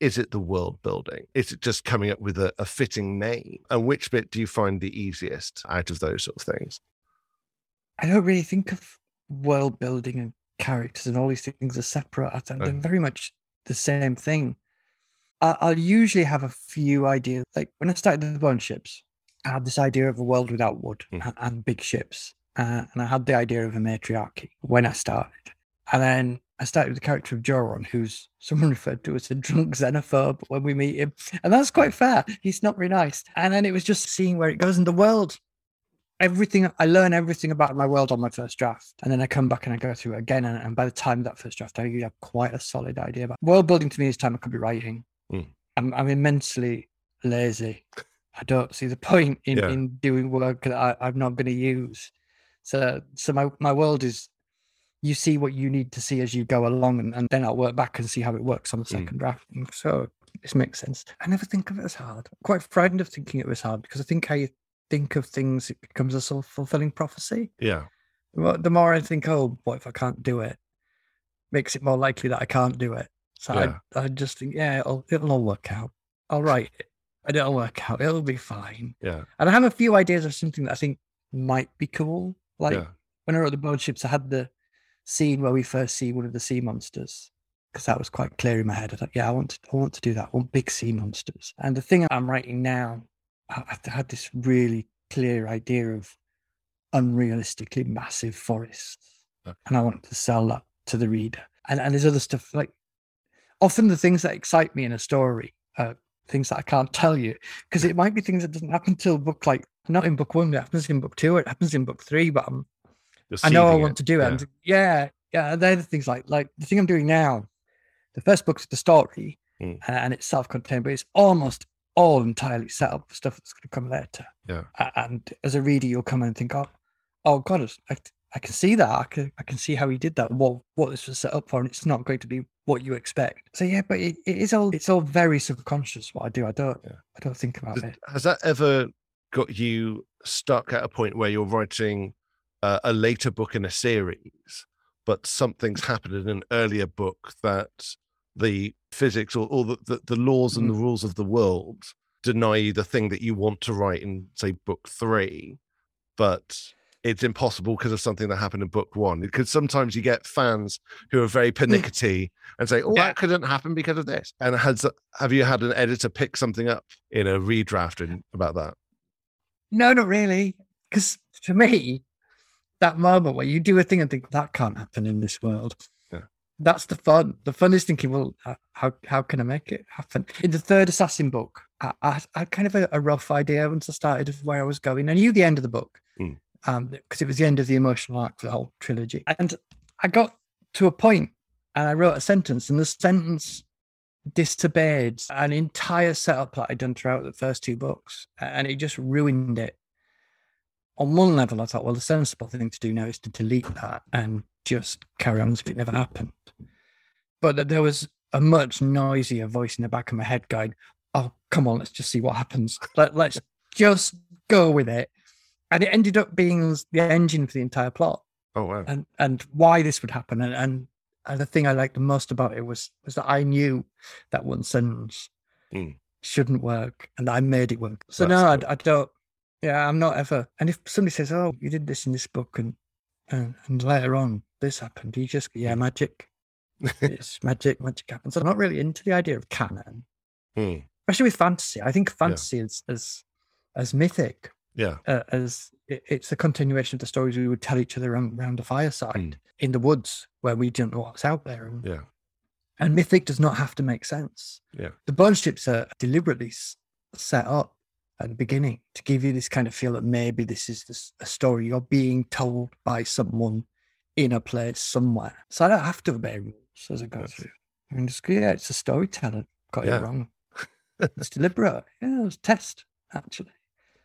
[SPEAKER 3] Is it the world building? Is it just coming up with a, a fitting name? And which bit do you find the easiest out of those sort of things?
[SPEAKER 2] I don't really think of world building and characters and all these things are separate. I think they're very much the same thing. I, I'll usually have a few ideas. Like when I started the Bone Ships, I had this idea of a world without wood
[SPEAKER 3] Mm.
[SPEAKER 2] and, and big ships. Uh, and I had the idea of a matriarchy when I started. And then I started with the character of Joron, who's someone referred to as a drunk xenophobe when we meet him. And that's quite fair. He's not very nice. And then it was just seeing where it goes in the world everything I learn everything about my world on my first draft, and then I come back and I go through it again. And, and by the time that first draft, I have quite a solid idea about world building. To me, is time I could be writing.
[SPEAKER 3] Mm.
[SPEAKER 2] I'm I'm immensely lazy. I don't see the point in,
[SPEAKER 3] Yeah.
[SPEAKER 2] in doing work that I, I'm not going to use. So so my my world is. You see what you need to see as you go along, and, and then I'll work back and see how it works on the
[SPEAKER 3] Mm.
[SPEAKER 2] second draft. And So this makes sense. I never think of it as hard. I'm quite frightened of thinking it was hard because I think how you think of things, it becomes a self fulfilling prophecy.
[SPEAKER 3] Yeah.
[SPEAKER 2] The more I think, oh, what if I can't do it? Makes it more likely that I can't do it. So
[SPEAKER 3] Yeah.
[SPEAKER 2] I, I just think, yeah, it'll, it'll all work out. I'll write it, and it'll work out. It'll be fine.
[SPEAKER 3] Yeah.
[SPEAKER 2] And I have a few ideas of something that I think might be cool. Like
[SPEAKER 3] yeah.
[SPEAKER 2] when I wrote the Bone Ships, I had the scene where we first see one of the sea monsters because that was quite clear in my head. I thought, yeah, I want to, I want to do that. I want big sea monsters. And the thing I'm writing now, I, I had this really clear idea of unrealistically massive forests,
[SPEAKER 3] Okay.
[SPEAKER 2] and I wanted to sell that to the reader. And and there's other stuff like often the things that excite me in a story are things that I can't tell you because it might be things that doesn't happen till book like not in book one, it happens in book two, it happens in book three, but I'm I know I want
[SPEAKER 3] it.
[SPEAKER 2] to do it.
[SPEAKER 3] Yeah.
[SPEAKER 2] And yeah, yeah, they're the things like like the thing I'm doing now. The first book's the story,
[SPEAKER 3] Mm.
[SPEAKER 2] uh, and it's self-contained, but it's almost all entirely set up for stuff that's going to come later.
[SPEAKER 3] Yeah.
[SPEAKER 2] And as a reader, you'll come and think, "Oh, oh God, I, I can see that. I can I can see how he did that. What what this was set up for, and it's not going to be what you expect." So yeah, but it, it is all it's all very subconscious. What I do, I don't
[SPEAKER 3] Yeah.
[SPEAKER 2] I don't think about
[SPEAKER 3] Does-
[SPEAKER 2] it.
[SPEAKER 3] Has that ever got you stuck at a point where you're writing uh, a later book in a series, but something's happened in an earlier book that the physics or, or the, the, the laws and the rules of the world deny you the thing that you want to write in, say, book three, but it's impossible because of something that happened in book one. Because sometimes you get fans who are very pernickety and say, "Oh,
[SPEAKER 2] Yeah.
[SPEAKER 3] that couldn't happen because of this." And has have you had an editor pick something up in a redraft in, about that?
[SPEAKER 2] No, not really. Because to me, that moment where you do a thing and think that can't happen in this world.
[SPEAKER 3] Yeah.
[SPEAKER 2] That's the fun. The fun is thinking, well, how how can I make it happen? In the third assassin book, I, I, I had kind of a, a rough idea once I started of where I was going. I knew the end of the book,
[SPEAKER 3] Mm.
[SPEAKER 2] um, because it was the end of the emotional arc for the whole trilogy. And I got to a point, and I wrote a sentence, and the sentence disobeyed an entire setup that I'd done throughout the first two books, and it just ruined it. On one level, I thought, well, the sensible thing to do now is to delete that and just carry on as if it never happened. But th- there was a much noisier voice in the back of my head going, "Oh, come on, let's just see what happens. Let, let's just go with it." And it ended up being the engine for the entire plot
[SPEAKER 3] Oh wow!
[SPEAKER 2] and and why this would happen and, and and the thing I liked the most about it was was that I knew that one sentence
[SPEAKER 3] Mm.
[SPEAKER 2] shouldn't work and I made it work. So
[SPEAKER 3] That's
[SPEAKER 2] no, I. I don't. Yeah, I'm not ever. And if somebody says, "Oh, you did this in this book," and and, and later on this happened, you just yeah,
[SPEAKER 3] Mm.
[SPEAKER 2] magic. it's magic, magic happens. I'm not really into the idea of canon,
[SPEAKER 3] Hmm.
[SPEAKER 2] especially with fantasy. I think fantasy is as as mythic
[SPEAKER 3] Yeah.
[SPEAKER 2] uh, as it, it's a continuation of the stories we would tell each other around, around the fireside
[SPEAKER 3] Mm.
[SPEAKER 2] in the woods where we don't know what's out there. And,
[SPEAKER 3] Yeah.
[SPEAKER 2] and mythic does not have to make sense.
[SPEAKER 3] Yeah.
[SPEAKER 2] The bone ships are deliberately set up at the beginning to give you this kind of feel that maybe this is this, a story you're being told by someone in a place somewhere. So I don't have to obey rules as I go through. I mean, just, yeah, it's a storyteller. Got
[SPEAKER 3] Yeah.
[SPEAKER 2] it wrong. it's deliberate. Yeah, it was a test, actually.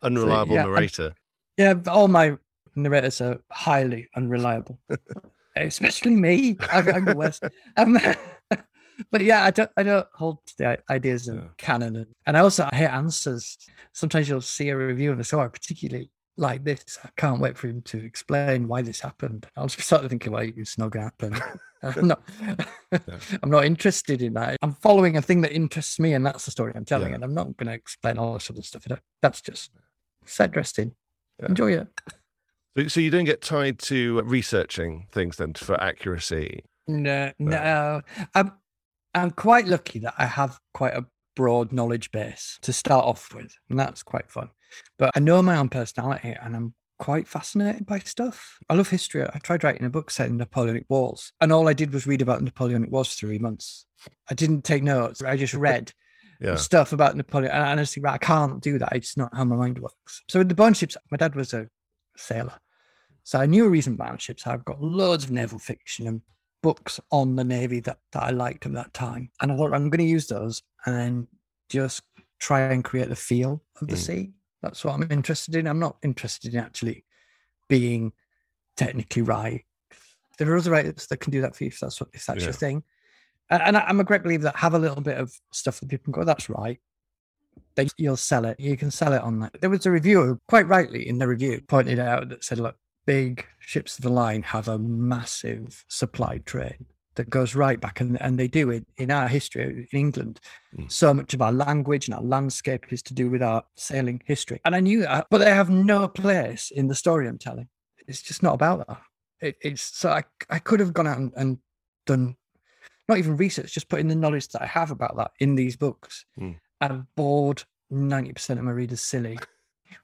[SPEAKER 3] Unreliable
[SPEAKER 2] yeah, I-
[SPEAKER 3] narrator.
[SPEAKER 2] Yeah, all my narrators are highly unreliable, especially me. I'm, I'm the worst. Um, but yeah, I don't, I don't hold to the ideas of
[SPEAKER 3] Yeah.
[SPEAKER 2] canon, and, and I also I hate answers. Sometimes you'll see a review of a story, particularly like this. I can't wait for him to explain why this happened. I'll just start thinking, well, it's not going to happen. I'm not, I'm not interested in that. I'm following a thing that interests me, and that's the story I'm telling.
[SPEAKER 3] Yeah.
[SPEAKER 2] And I'm not going to explain all this other stuff. That's just set dressed in.
[SPEAKER 3] Yeah.
[SPEAKER 2] Enjoy it.
[SPEAKER 3] So, so you don't get tied to researching things then for accuracy.
[SPEAKER 2] No, no. I'm I'm quite lucky that I have quite a broad knowledge base to start off with, and that's quite fun. But I know my own personality, and I'm quite fascinated by stuff. I love history. I tried writing a book set in Napoleonic Wars, and all I did was read about Napoleonic Wars for three months. I didn't take notes. I just read
[SPEAKER 3] Yeah.
[SPEAKER 2] stuff about Napoleon. And I honestly, right, I can't do that. It's not how my mind works. So with the bone ships, my dad was a sailor. So I knew a reason about ships. I've got loads of naval fiction and books on the Navy that, that I liked at that time. And I thought I'm going to use those and just try and create the feel of the
[SPEAKER 3] Mm.
[SPEAKER 2] sea. That's what I'm interested in. I'm not interested in actually being technically right. There are other writers that can do that for you if that's what if that's
[SPEAKER 3] Yeah.
[SPEAKER 2] your thing. And, and I- I'm a great believer that have a little bit of stuff that people can go, that's right. Then you'll sell it. You can sell it on that. There was a reviewer, quite rightly in the review, pointed out that said, look, big ships of the line have a massive supply train that goes right back. And, and they do it in our history in England.
[SPEAKER 3] Mm.
[SPEAKER 2] So much of our language and our landscape is to do with our sailing history. And I knew that, but they have no place in the story I'm telling. It's just not about that. It, it's so I, I could have gone out and, and done not even research, just putting the knowledge that I have about that in these books.
[SPEAKER 3] Mm.
[SPEAKER 2] I've bored 90% of my readers silly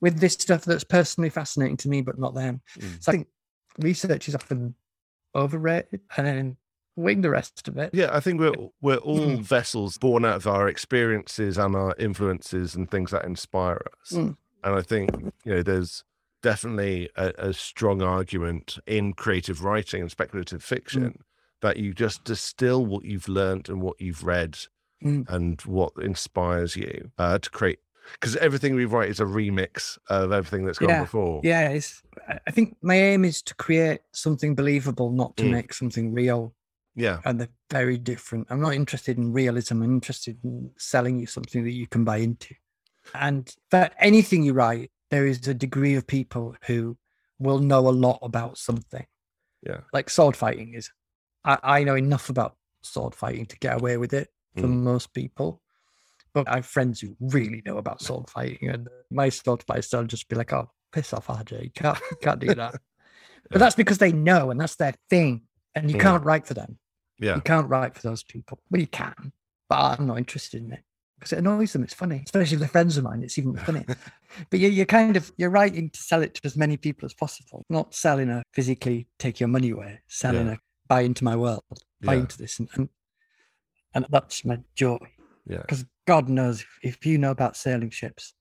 [SPEAKER 2] with this stuff that's personally fascinating to me, but not them.
[SPEAKER 3] Mm.
[SPEAKER 2] So I think research is often overrated and then wing the rest of it.
[SPEAKER 3] Yeah, I think we're we're all
[SPEAKER 2] Mm.
[SPEAKER 3] vessels born out of our experiences and our influences and things that inspire us.
[SPEAKER 2] Mm.
[SPEAKER 3] And I think you know there's definitely a, a strong argument in creative writing and speculative fiction that you just distill what you've learnt and what you've read
[SPEAKER 2] Mm.
[SPEAKER 3] and what inspires you uh, to create. Because everything we write is a remix of everything that's gone
[SPEAKER 2] Yeah,
[SPEAKER 3] before.
[SPEAKER 2] Yeah, it's, I- I think my aim is to create something believable, not to
[SPEAKER 3] Mm.
[SPEAKER 2] make something real.
[SPEAKER 3] Yeah.
[SPEAKER 2] And they're very different. I'm not interested in realism. I'm interested in selling you something that you can buy into. And for anything you write, there is a degree of people who will know a lot about something.
[SPEAKER 3] Yeah.
[SPEAKER 2] Like sword fighting is, I, I know enough about sword fighting to get away with it for
[SPEAKER 3] Mm.
[SPEAKER 2] most people. But I have friends who really know about sword fighting, and my sword fight style just be like, "Oh, piss off, RJ! You can't, you can't do that." But that's because they know, and that's their thing, and you
[SPEAKER 3] Mm.
[SPEAKER 2] can't write for them.
[SPEAKER 3] Yeah.
[SPEAKER 2] You can't write for those people. Well, you can, but I'm not interested in it because it annoys them. It's funny, especially if they're friends of mine. It's even funny. but you, you're kind of you're writing to sell it to as many people as possible, not selling a physically take your money away, selling
[SPEAKER 3] Yeah.
[SPEAKER 2] a buy into my world, buy
[SPEAKER 3] Yeah.
[SPEAKER 2] into this, and and, and that's my joy.
[SPEAKER 3] Yeah.
[SPEAKER 2] Because God knows if, if you know about sailing ships,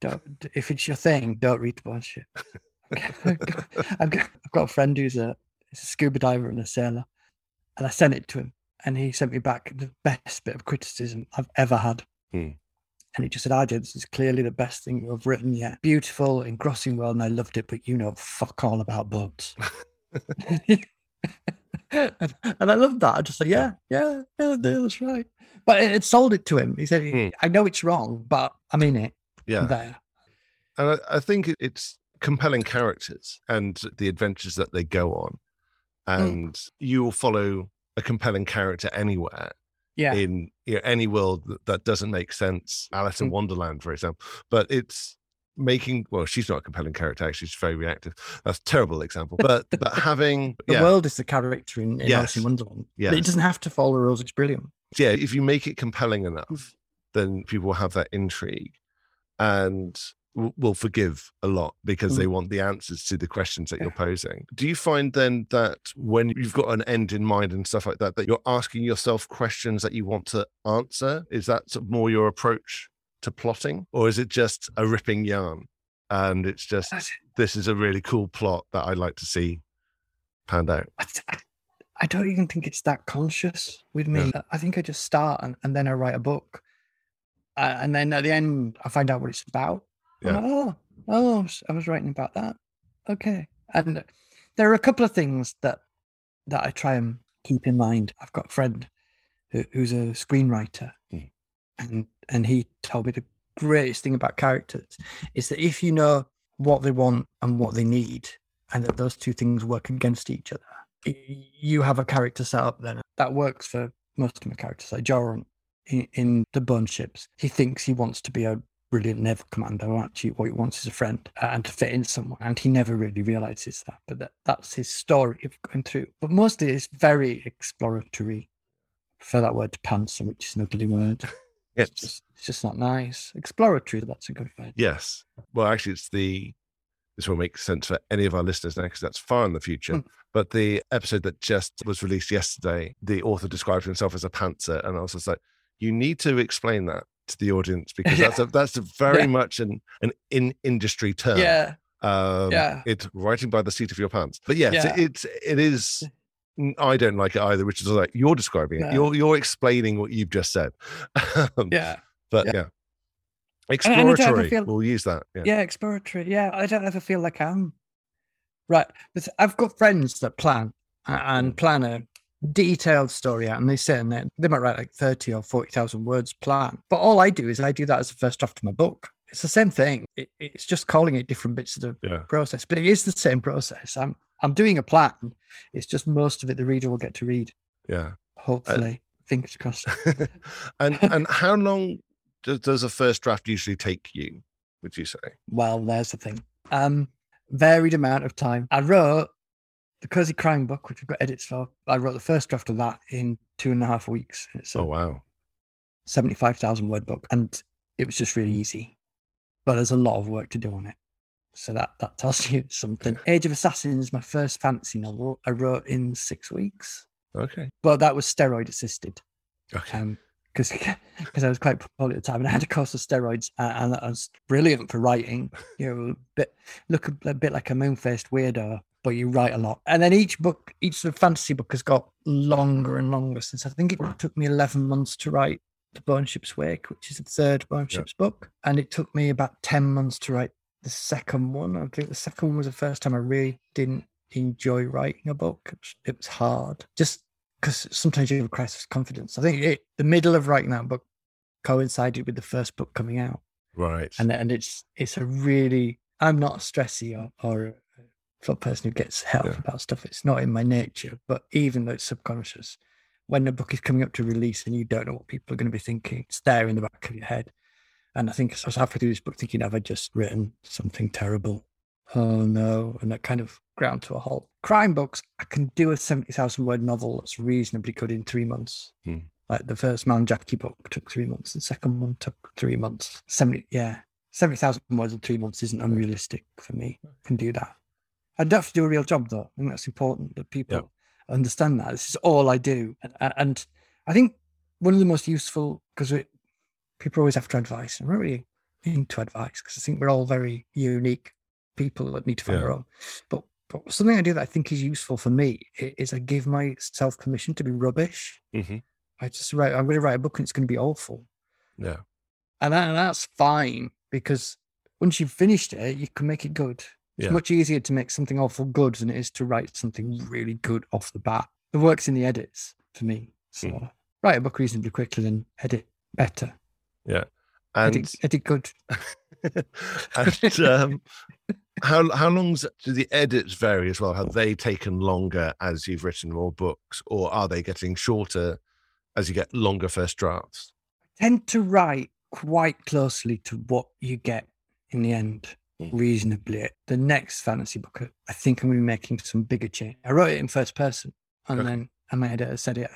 [SPEAKER 2] don't if it's your thing, don't read about ship. I've got, I've got a friend who's a, a scuba diver and a sailor, and I sent it to him, and he sent me back the best bit of criticism I've ever had.
[SPEAKER 3] Hmm.
[SPEAKER 2] And he just said, "RJ, this is clearly the best thing you've written yet. Beautiful, engrossing world, and I loved it, but you know fuck all about boats." and, and I loved that. I just said, "Yeah, yeah, yeah, that's right." But it, it sold it to him. He said,
[SPEAKER 3] Hmm.
[SPEAKER 2] "I know it's wrong, but I'm in it."
[SPEAKER 3] Yeah.
[SPEAKER 2] There.
[SPEAKER 3] And I, I think it's compelling characters and the adventures that they go on.
[SPEAKER 2] Hmm.
[SPEAKER 3] And you will follow a compelling character anywhere
[SPEAKER 2] Yeah.
[SPEAKER 3] in you know, any world that, that doesn't make sense. Alice in
[SPEAKER 2] Mm.
[SPEAKER 3] Wonderland, for example. But it's making well, she's not a compelling character. Actually, she's very reactive. That's a terrible example. But but having
[SPEAKER 2] The
[SPEAKER 3] yeah,
[SPEAKER 2] world is the character in, in
[SPEAKER 3] Yes.
[SPEAKER 2] Alice in Wonderland.
[SPEAKER 3] Yes.
[SPEAKER 2] It doesn't have to follow the rules. It's brilliant.
[SPEAKER 3] Yeah, if you make it compelling enough, then people will have that intrigue and will, will forgive a lot because they want the answers to the questions that you're posing. Do you find then that when you've got an end in mind and stuff like that, that you're asking yourself questions that you want to answer? Is that sort of more your approach to plotting, or is it just a ripping yarn? And it's just this is a really cool plot that I'd like to see panned out.
[SPEAKER 2] I, don't even think it's that conscious with me. I think I just start and, and then I write a book. Uh, and then at the end, I find out what it's about.
[SPEAKER 3] Yeah.
[SPEAKER 2] like, oh, oh, I was- writing about that. Okay. And there are a couple of things that that I try and keep in mind. I've got a friend who, who's a screenwriter,
[SPEAKER 3] Mm.
[SPEAKER 2] and and he told me the greatest thing about characters is that if you know what they want and what they need, and that those two things work against each other, you have a character set up then that works for most of my characters. Like Joran in, in the Bone Ships, he thinks he wants to be a brilliant naval commander. Actually, what he wants is a friend uh, and to fit in somewhere, and he never really realizes that. But that, that's his story of going through. But mostly, it's very exploratory. I prefer that word to pantser, which is an ugly word.
[SPEAKER 3] Yes.
[SPEAKER 2] It's just, it's just not nice. Exploratory, that's a good word.
[SPEAKER 3] Yes. Well, actually, it's the. This will make sense for any of our listeners now because that's far in the future.
[SPEAKER 2] Mm.
[SPEAKER 3] But the episode that just was released yesterday, the author described himself as a pantser, and I was just like, you need to explain that to the audience because that's a, that's a very
[SPEAKER 2] Yeah.
[SPEAKER 3] much an an in industry term.
[SPEAKER 2] Yeah,
[SPEAKER 3] Um,
[SPEAKER 2] Yeah.
[SPEAKER 3] It's writing by the seat of your pants. But yes,
[SPEAKER 2] Yeah.
[SPEAKER 3] it's it is. I don't like it either, which is like you're describing it.
[SPEAKER 2] No.
[SPEAKER 3] You're you're explaining what you've just said. Um,
[SPEAKER 2] yeah.
[SPEAKER 3] But
[SPEAKER 2] Yeah.
[SPEAKER 3] yeah.
[SPEAKER 2] and I don't ever
[SPEAKER 3] Exploratory.
[SPEAKER 2] feel-
[SPEAKER 3] We'll use that. Yeah.
[SPEAKER 2] yeah exploratory yeah i don't ever feel like i'm right but i've got friends that plan
[SPEAKER 3] Mm.
[SPEAKER 2] and plan a detailed story out and they sit and they, they might write like 30 or 40,000 words plan but all i do is i do that as the first draft of my book it's the same thing it, it's just calling it different bits of the
[SPEAKER 3] Yeah.
[SPEAKER 2] process but it is the same process i'm i'm doing a plan it's just most of it the reader will get to read
[SPEAKER 3] Yeah.
[SPEAKER 2] hopefully fingers crossed
[SPEAKER 3] and and how long does, a first draft usually take you? Would you say?
[SPEAKER 2] Well, there's the thing. Um, varied amount of time. I wrote the Cozy Crime book, which we've got edits for. I wrote the first draft of that in two and a half weeks. It's
[SPEAKER 3] Oh wow.
[SPEAKER 2] 75,000 word book, and it was just really easy. But there's a lot of work to do on it. So that, that tells you something. Age of Assassins, my first fantasy novel, I wrote in six weeks.
[SPEAKER 3] Okay.
[SPEAKER 2] But that was steroid assisted.
[SPEAKER 3] Okay.
[SPEAKER 2] Um, because because I was quite poorly at the time and I had a course of steroids uh, and that was brilliant for writing. You know, a bit look a, a bit like a moon faced weirdo, but you write a lot. And then each book, each sort of fantasy book has got longer and longer since I think it took me eleven months to write the Bone Ship's Wake, which is the third Bone
[SPEAKER 3] Yeah.
[SPEAKER 2] Ship's book, and it took me about ten months to write the second one. I think the second one was the first time I really didn't enjoy writing a book. It was hard, just because sometimes you have a crisis of confidence. I think it, the middle of writing that book coincided with the first book coming out,
[SPEAKER 3] Right.
[SPEAKER 2] and and it's it's a really I'm not a stressy or, or a sort of person who gets help
[SPEAKER 3] Yeah.
[SPEAKER 2] about stuff. It's not in my nature, but even though it's subconscious, when the book is coming up to release and you don't know what people are going to be thinking, it's there in the back of your head. And I think I was halfway through this book thinking, have I just written something terrible? Oh no. And that kind of ground to a halt. Crime books, I can do a 70,000 word novel that's reasonably good in three months.
[SPEAKER 3] Hmm.
[SPEAKER 2] Like the first Man Jackie book took three months, the second one took three months. 70, yeah. 70,000 words in three months isn't unrealistic for me. I can do that. I don't have to do a real job though. I think that's important that people understand that. This is all I do. And, and I think one of the most useful, because people always after advice. I'm not really into advice because I think we're all very unique people that need to find
[SPEAKER 3] Yeah.
[SPEAKER 2] their own. But, but something I do that I think is useful for me is I give myself permission to be rubbish.
[SPEAKER 3] hmm
[SPEAKER 2] I just write, I'm going to write a book and it's going to be awful.
[SPEAKER 3] Yeah.
[SPEAKER 2] And, that, and that's fine because once you've finished it, you can make it good. It's
[SPEAKER 3] Yeah.
[SPEAKER 2] much easier to make something awful good than it is to write something really good off the bat. The work's in the edits for me. So
[SPEAKER 3] Mm.
[SPEAKER 2] write a book reasonably quickly, and edit better. Yeah.
[SPEAKER 3] And
[SPEAKER 2] edit, edit good.
[SPEAKER 3] and um, how how long's do the edits vary as well? Have they taken longer as you've written more books, or are they getting shorter as you get longer first drafts?
[SPEAKER 2] I tend to write quite closely to what you get in the end,
[SPEAKER 3] Mm.
[SPEAKER 2] reasonably. The next fantasy book, I- I think I'm going to be making some bigger change. I wrote it in first person, and
[SPEAKER 3] Okay.
[SPEAKER 2] then and my editor said it.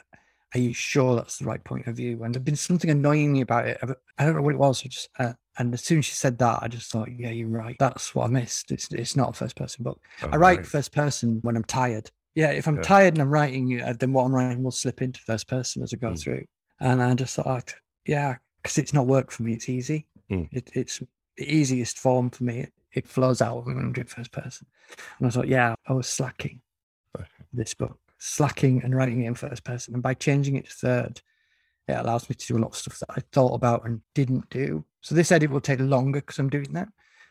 [SPEAKER 2] Are you sure that's the right point of view? And there'd been something annoying me about it. I don't know what it was. I just uh, and as soon as she said that, I just thought, yeah, you're right. That's what I missed. It's it's not a first person book.
[SPEAKER 3] Oh,
[SPEAKER 2] I write
[SPEAKER 3] right.
[SPEAKER 2] first person when I'm tired. Yeah, if I'm
[SPEAKER 3] Yeah.
[SPEAKER 2] tired and I'm writing, uh, then what I'm writing will slip into first person as I go
[SPEAKER 3] Mm.
[SPEAKER 2] through. And I just thought, yeah, because it's not work for me. It's easy.
[SPEAKER 3] Mm.
[SPEAKER 2] It, it's the easiest form for me. It, it flows out when I'm doing first person. And I thought, yeah, I was slacking
[SPEAKER 3] Okay.
[SPEAKER 2] this book, slacking and writing it in first person. And by changing it to third, it allows me to do a lot of stuff that I thought about and didn't do. So this edit will take longer because I'm doing that.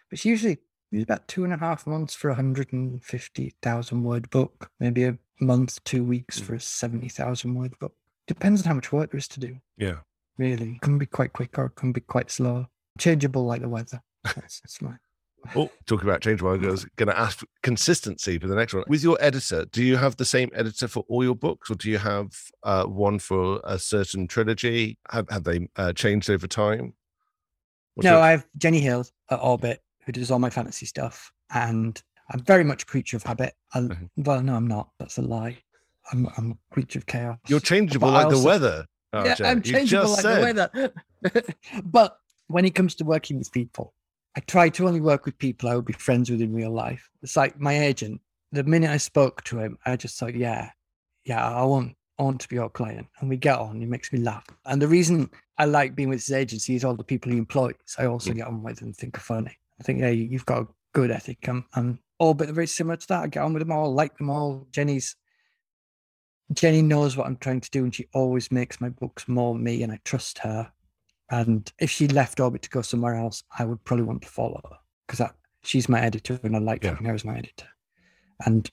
[SPEAKER 2] But it's usually it's about two and a half months for a 150,000 word book, maybe a month, two weeks
[SPEAKER 3] Mm.
[SPEAKER 2] for a 70,000 word book. Depends on how much work there is to do,
[SPEAKER 3] Yeah.
[SPEAKER 2] really. It can be quite quick or it can be quite slow. Changeable like the weather. That's, that's my.
[SPEAKER 3] Oh, talking about change, I was going to ask for consistency for the next one. With your editor, do you have the same editor for all your books, or do you have uh, one for a certain trilogy? Have, have they uh, changed over time? What's
[SPEAKER 2] no,
[SPEAKER 3] your-
[SPEAKER 2] I have Jenny Hill at Orbit who does all my fantasy stuff, and I'm very much a creature of habit. I,
[SPEAKER 3] Mhm.
[SPEAKER 2] Well, no, I'm not. That's a lie. I'm, I'm a creature of chaos.
[SPEAKER 3] you're changeable
[SPEAKER 2] but
[SPEAKER 3] like the
[SPEAKER 2] also-
[SPEAKER 3] weather.
[SPEAKER 2] yeah,
[SPEAKER 3] RJ.
[SPEAKER 2] I'm changeable like
[SPEAKER 3] said.
[SPEAKER 2] the weather. but when it comes to working with people, I try to only work with people I would be friends with in real life. It's like my agent. The minute I spoke to him, I just thought, yeah, yeah, I want, Want to be your client. And we get on. He makes me laugh. And the reason I like being with his agency is all the people he employs. I also
[SPEAKER 3] Mm.
[SPEAKER 2] get on with and think are funny. I think, yeah, you- you've got a good ethic. I'm, I'm all but very similar to that. I get on with them all, like them all. Jenny's Jenny knows what I'm trying to do, and she always makes my books more me, and I trust her. And if she left Orbit to go somewhere else, I would probably want to follow her because she's my editor, and I like
[SPEAKER 3] Yeah.
[SPEAKER 2] having her as my editor. And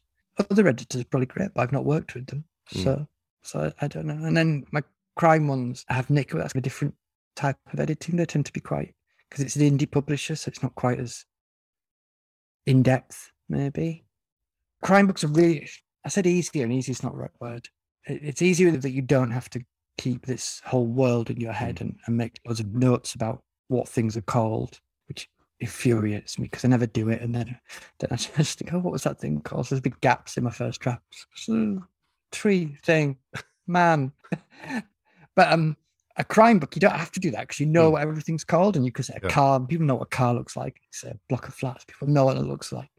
[SPEAKER 2] other editors are probably great, but I've not worked with them,
[SPEAKER 3] Mm.
[SPEAKER 2] So I, I don't know. And then my crime ones, I have Nick. That's a different type of editing. They tend to be quite because it's an indie publisher, so it's not quite as in depth, maybe. Crime books are really, I said easier, and easy is not the right word. It's easier that you don't have to keep this whole world in your head hmm. and, and make loads of notes about what things are called, which infuriates me because I never do it. And then, then I just think, oh, what was that thing called? So there's big gaps in my first drafts. So, tree thing, man. but um, a crime book, you don't have to do that because you know
[SPEAKER 3] Mm.
[SPEAKER 2] what everything's called, and you can say a
[SPEAKER 3] Yeah.
[SPEAKER 2] car. People know what a car looks like. It's a block of flats. People know what it looks like.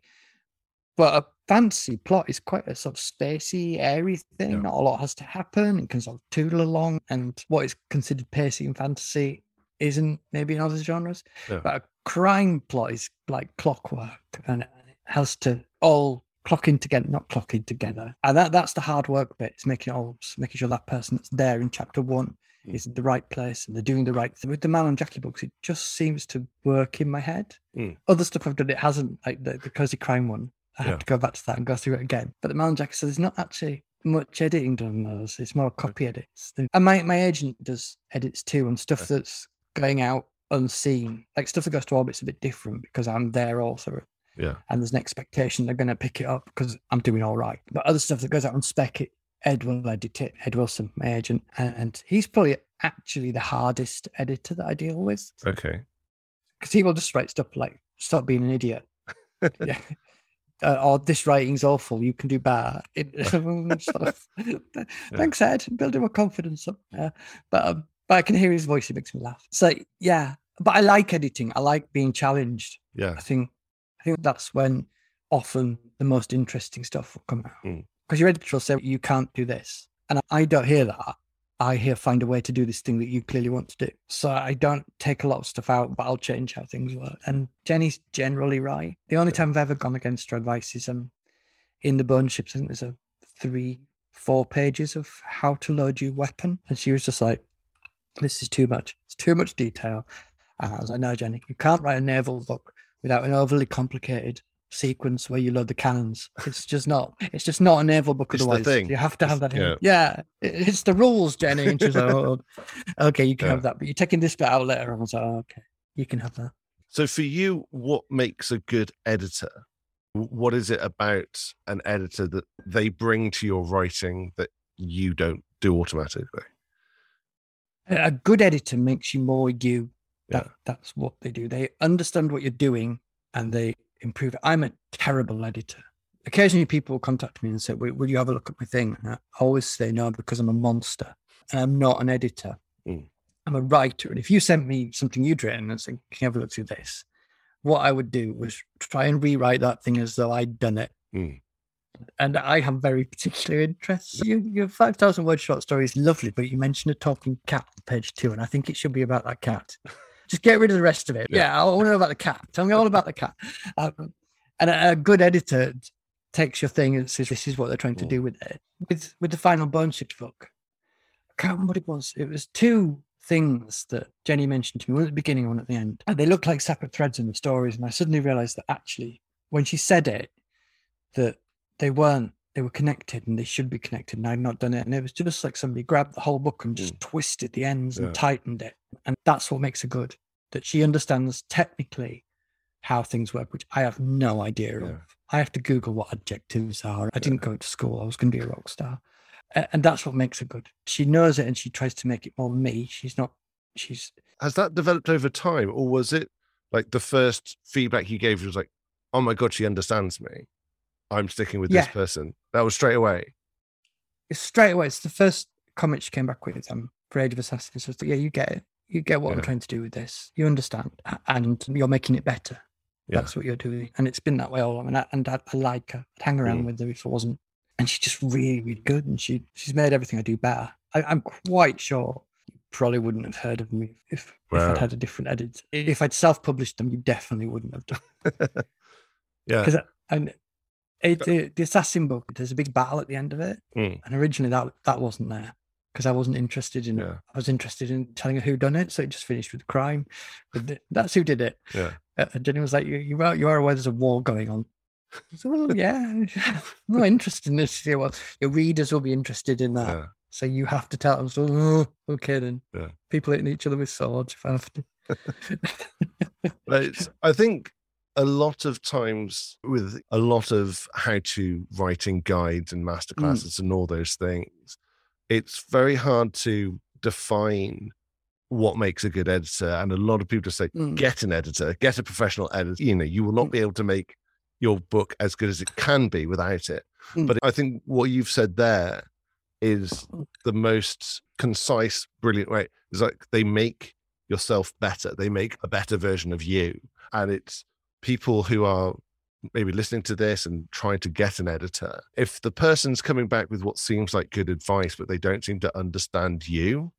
[SPEAKER 2] But a fancy plot is quite a sort of spacey, airy thing.
[SPEAKER 3] Yeah.
[SPEAKER 2] Not a lot has to happen. It can sort of toodle along, and what is considered pacey in fantasy isn't maybe in other genres.
[SPEAKER 3] Yeah.
[SPEAKER 2] But a crime plot is like clockwork, and it has to all clock in together, not clocking together. And that that's the hard work bit. It's making it all making sure that person that's there in chapter one
[SPEAKER 3] Mm.
[SPEAKER 2] is in the right place and they're doing the right thing. With the Man and Jackie books, it just seems to work in my head.
[SPEAKER 3] Mm.
[SPEAKER 2] Other stuff I've done, it hasn't. Like the, the cozy crime one, I
[SPEAKER 3] Yeah.
[SPEAKER 2] have to go back to that and go through it again. But the Man and Jackie, so there's not actually much editing done on those. It's more copy edits. And my, my agent does edits too on stuff that's going out unseen. Like stuff that goes to orbit's a bit different because I'm there also
[SPEAKER 3] Yeah.
[SPEAKER 2] and there's an expectation they're going to pick it up because I'm doing all right. But other stuff that goes out on spec, it, Ed will edit it. Ed Wilson, my agent, and, and he's probably actually the hardest editor that I deal with
[SPEAKER 3] Okay.
[SPEAKER 2] because he will just write stuff like "Stop being an idiot," yeah, uh, or "This writing's awful. You can do better." It, sort of, Thanks, Ed. Building my confidence up. Uh, but um, but I can hear his voice. It makes me laugh. So yeah, but I like editing. I like being challenged.
[SPEAKER 3] Yeah.
[SPEAKER 2] I think I think that's when often the most interesting stuff will come out.
[SPEAKER 3] Mm.
[SPEAKER 2] Because your editor will say you can't do this, and I don't hear that. I hear find a way to do this thing that you clearly want to do. So I don't take a lot of stuff out, but I'll change how things work. And Jenny's generally right. The only time I've ever gone against her advice is um in the bone ships. I think there's a three, four pages of how to load your weapon, and she was just like, "This is too much. It's too much detail." And I was like, "No, Jenny, you can't write a naval book without an overly complicated sequence where you load the cannons. It's just not. It's just not a naval book.
[SPEAKER 3] It's the
[SPEAKER 2] otherwise,
[SPEAKER 3] thing.
[SPEAKER 2] you have to have that. in.
[SPEAKER 3] yeah.
[SPEAKER 2] Yeah, it's the rules, Jenny. And she's like, oh, oh, "Okay, you can
[SPEAKER 3] Yeah.
[SPEAKER 2] have that, but you're taking this bit out later." And I was like, oh, "Okay, you can have that."
[SPEAKER 3] So for you, what makes a good editor? What is it about an editor that they bring to your writing that you don't do automatically?
[SPEAKER 2] A good editor makes you more you. That, That's what they do. They understand what you're doing and they improve it. I'm a terrible editor. Occasionally, people will contact me and say, Will, will you have a look at my thing? And I always say no because I'm a monster and I'm not an editor.
[SPEAKER 3] Mm.
[SPEAKER 2] I'm a writer. And if you sent me something you'd written and said, Can you have a look through this? What I would do was try and rewrite that thing as though I'd done it.
[SPEAKER 3] Mm.
[SPEAKER 2] And I have very particular interests. You, your 5,000 word short story is lovely, but you mentioned a talking cat on page two, and I think it should be about that cat. Just get rid of the rest of it.
[SPEAKER 3] Yeah.
[SPEAKER 2] Yeah, I want to know about the cat. Tell me all about the cat. Um, and a, a good editor takes your thing and says, "This is what they're trying to
[SPEAKER 3] Mm.
[SPEAKER 2] do with it." With with the final Bone Ships book, I can't remember what it was. It was two things that Jenny mentioned to me, one at the beginning, one at the end, and they looked like separate threads in the stories. And I suddenly realised that actually, when she said it, that they weren't. They were connected and they should be connected, and I'd not done it. And it was just like somebody grabbed the whole book and just mm. twisted the ends
[SPEAKER 3] Yeah.
[SPEAKER 2] and tightened it. And that's what makes it good. That she understands technically how things work, which I have no idea
[SPEAKER 3] Yeah.
[SPEAKER 2] of. I have to Google what adjectives are. I didn't go to school. I was going to be a rock star. And that's what makes it good. She knows it and she tries to make it more me. She's not, she's,
[SPEAKER 3] Has that developed over time, or was it like the first feedback you gave was like, "Oh my god, she understands me. I'm sticking with this person." That was straight away.
[SPEAKER 2] it's straight away. It's the first comment she came back with um, for Age of Assassins. Was, yeah, you get it. You get what
[SPEAKER 3] Yeah.
[SPEAKER 2] I'm trying to do with this. You understand. And you're making it better.
[SPEAKER 3] Yeah.
[SPEAKER 2] That's what you're doing. And it's been that way all along. And I, and I, I like her. I'd hang around
[SPEAKER 3] Mm.
[SPEAKER 2] with her if it wasn't. And she's just really, really good. And she she's made everything I do better. I, I'm quite sure you probably wouldn't have heard of me if, if I'd had a different edit. If I'd self published them, you definitely wouldn't have done.
[SPEAKER 3] Yeah.
[SPEAKER 2] Because and it, the, the assassin book, there's a big battle at the end of it,
[SPEAKER 3] Mm.
[SPEAKER 2] and originally that that wasn't there because I wasn't interested in.
[SPEAKER 3] Yeah.
[SPEAKER 2] I was interested in telling her who done it, so it just finished with the crime. But that's who did it.
[SPEAKER 3] Yeah.
[SPEAKER 2] Uh, and Jenny was like, "You you are, you are aware there's a war going on." Said, well, yeah, I'm not interested in this. Yeah, well, your readers will be interested in that,
[SPEAKER 3] Yeah.
[SPEAKER 2] so you have to tell them. So, oh, okay then.
[SPEAKER 3] Yeah.
[SPEAKER 2] People hitting each other with swords. If I have to.
[SPEAKER 3] I think a lot of times with a lot of how to writing guides and masterclasses and all those things, it's very hard to define what makes a good editor. And a lot of people just say,
[SPEAKER 2] Mm.
[SPEAKER 3] get an editor, get a professional editor. You know, you will not be able to make your book as good as it can be without it.
[SPEAKER 2] Mm.
[SPEAKER 3] But I think what you've said there is the most concise, brilliant way. It's like they make yourself better. They make a better version of you. And it's people who are maybe listening to this and trying to get an editor. If the person's coming back with what seems like good advice, but they don't seem to understand you,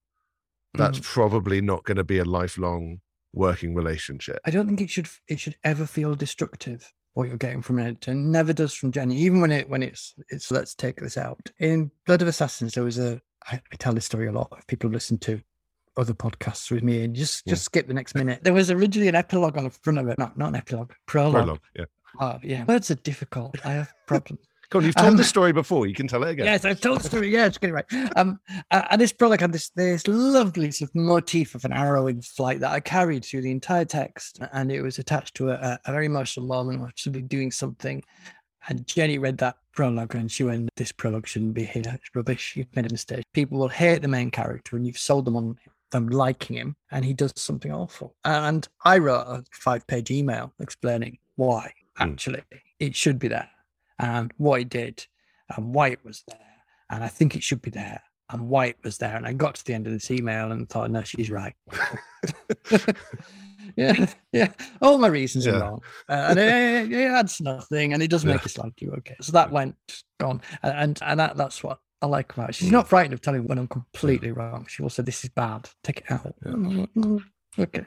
[SPEAKER 3] that's
[SPEAKER 2] Mm.
[SPEAKER 3] probably not going to be a lifelong working relationship.
[SPEAKER 2] I don't think it should it should ever feel destructive what you're getting from an editor. It never does from Jenny, even when it when it's it's let's take this out. In Blood of Assassins, there was a I, I tell this story a lot. If people listen to other podcasts with me and just
[SPEAKER 3] Yeah.
[SPEAKER 2] just skip the next minute. There was originally an epilogue on the front of it. No, not an epilogue, prologue.
[SPEAKER 3] Prologue, yeah.
[SPEAKER 2] Uh, yeah, words are difficult. I have problems.
[SPEAKER 3] Come on, you've told
[SPEAKER 2] Um,
[SPEAKER 3] this story before. You can tell it again.
[SPEAKER 2] Yes, I've told the story. Yeah, it's getting right. Um, uh, and this prologue had this this lovely sort of motif of an arrow in flight that I carried through the entire text, and it was attached to a, a, very emotional moment where somebody doing something. And Jenny read that prologue, and she went, "This prologue shouldn't be here. It's rubbish. You've made a mistake. People will hate the main character, and you've sold them on them liking him, and he does something awful." And I wrote a five-page email explaining why
[SPEAKER 3] Hmm.
[SPEAKER 2] actually it should be there and what it did and why it was there. And I think it should be there and why it was there. And I got to the end of this email and thought, no, she's right. yeah, yeah. All my reasons
[SPEAKER 3] Yeah.
[SPEAKER 2] are wrong. Uh, and it, it adds nothing and it does
[SPEAKER 3] Yeah.
[SPEAKER 2] make us like you. Okay. So that went gone. And, and, and that, that's what I like about. She's not frightened of telling me when I'm completely wrong. She will say, this is bad. Take it out. Mm, Okay.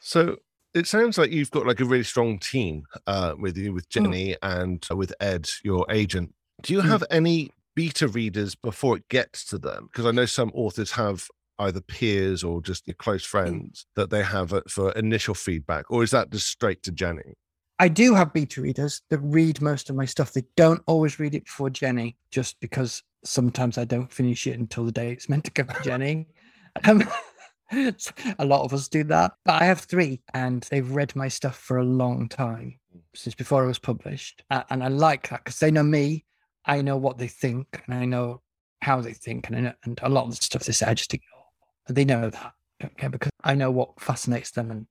[SPEAKER 3] So it sounds like you've got like a really strong team uh, with you, with
[SPEAKER 2] Mm.
[SPEAKER 3] Jenny and uh, with Ed, your agent. Do you
[SPEAKER 2] Mm.
[SPEAKER 3] have any beta readers before it gets to them? Because I know some authors have either peers or just your
[SPEAKER 2] Mm.
[SPEAKER 3] close friends that they have uh, for initial feedback, or is that just straight to Jenny?
[SPEAKER 2] I do have beta readers that read most of my stuff. They don't always read it before Jenny, just because sometimes I don't finish it until the day it's meant to go to Jenny. Um, a lot of us do that. But I have three, and they've read my stuff for a long time, since before it was published. A- And I like that because they know me, I know what they think, and I know how they think. And, I know, and a lot of the stuff they say, I just ignore. They know that. don't care because I know what fascinates them and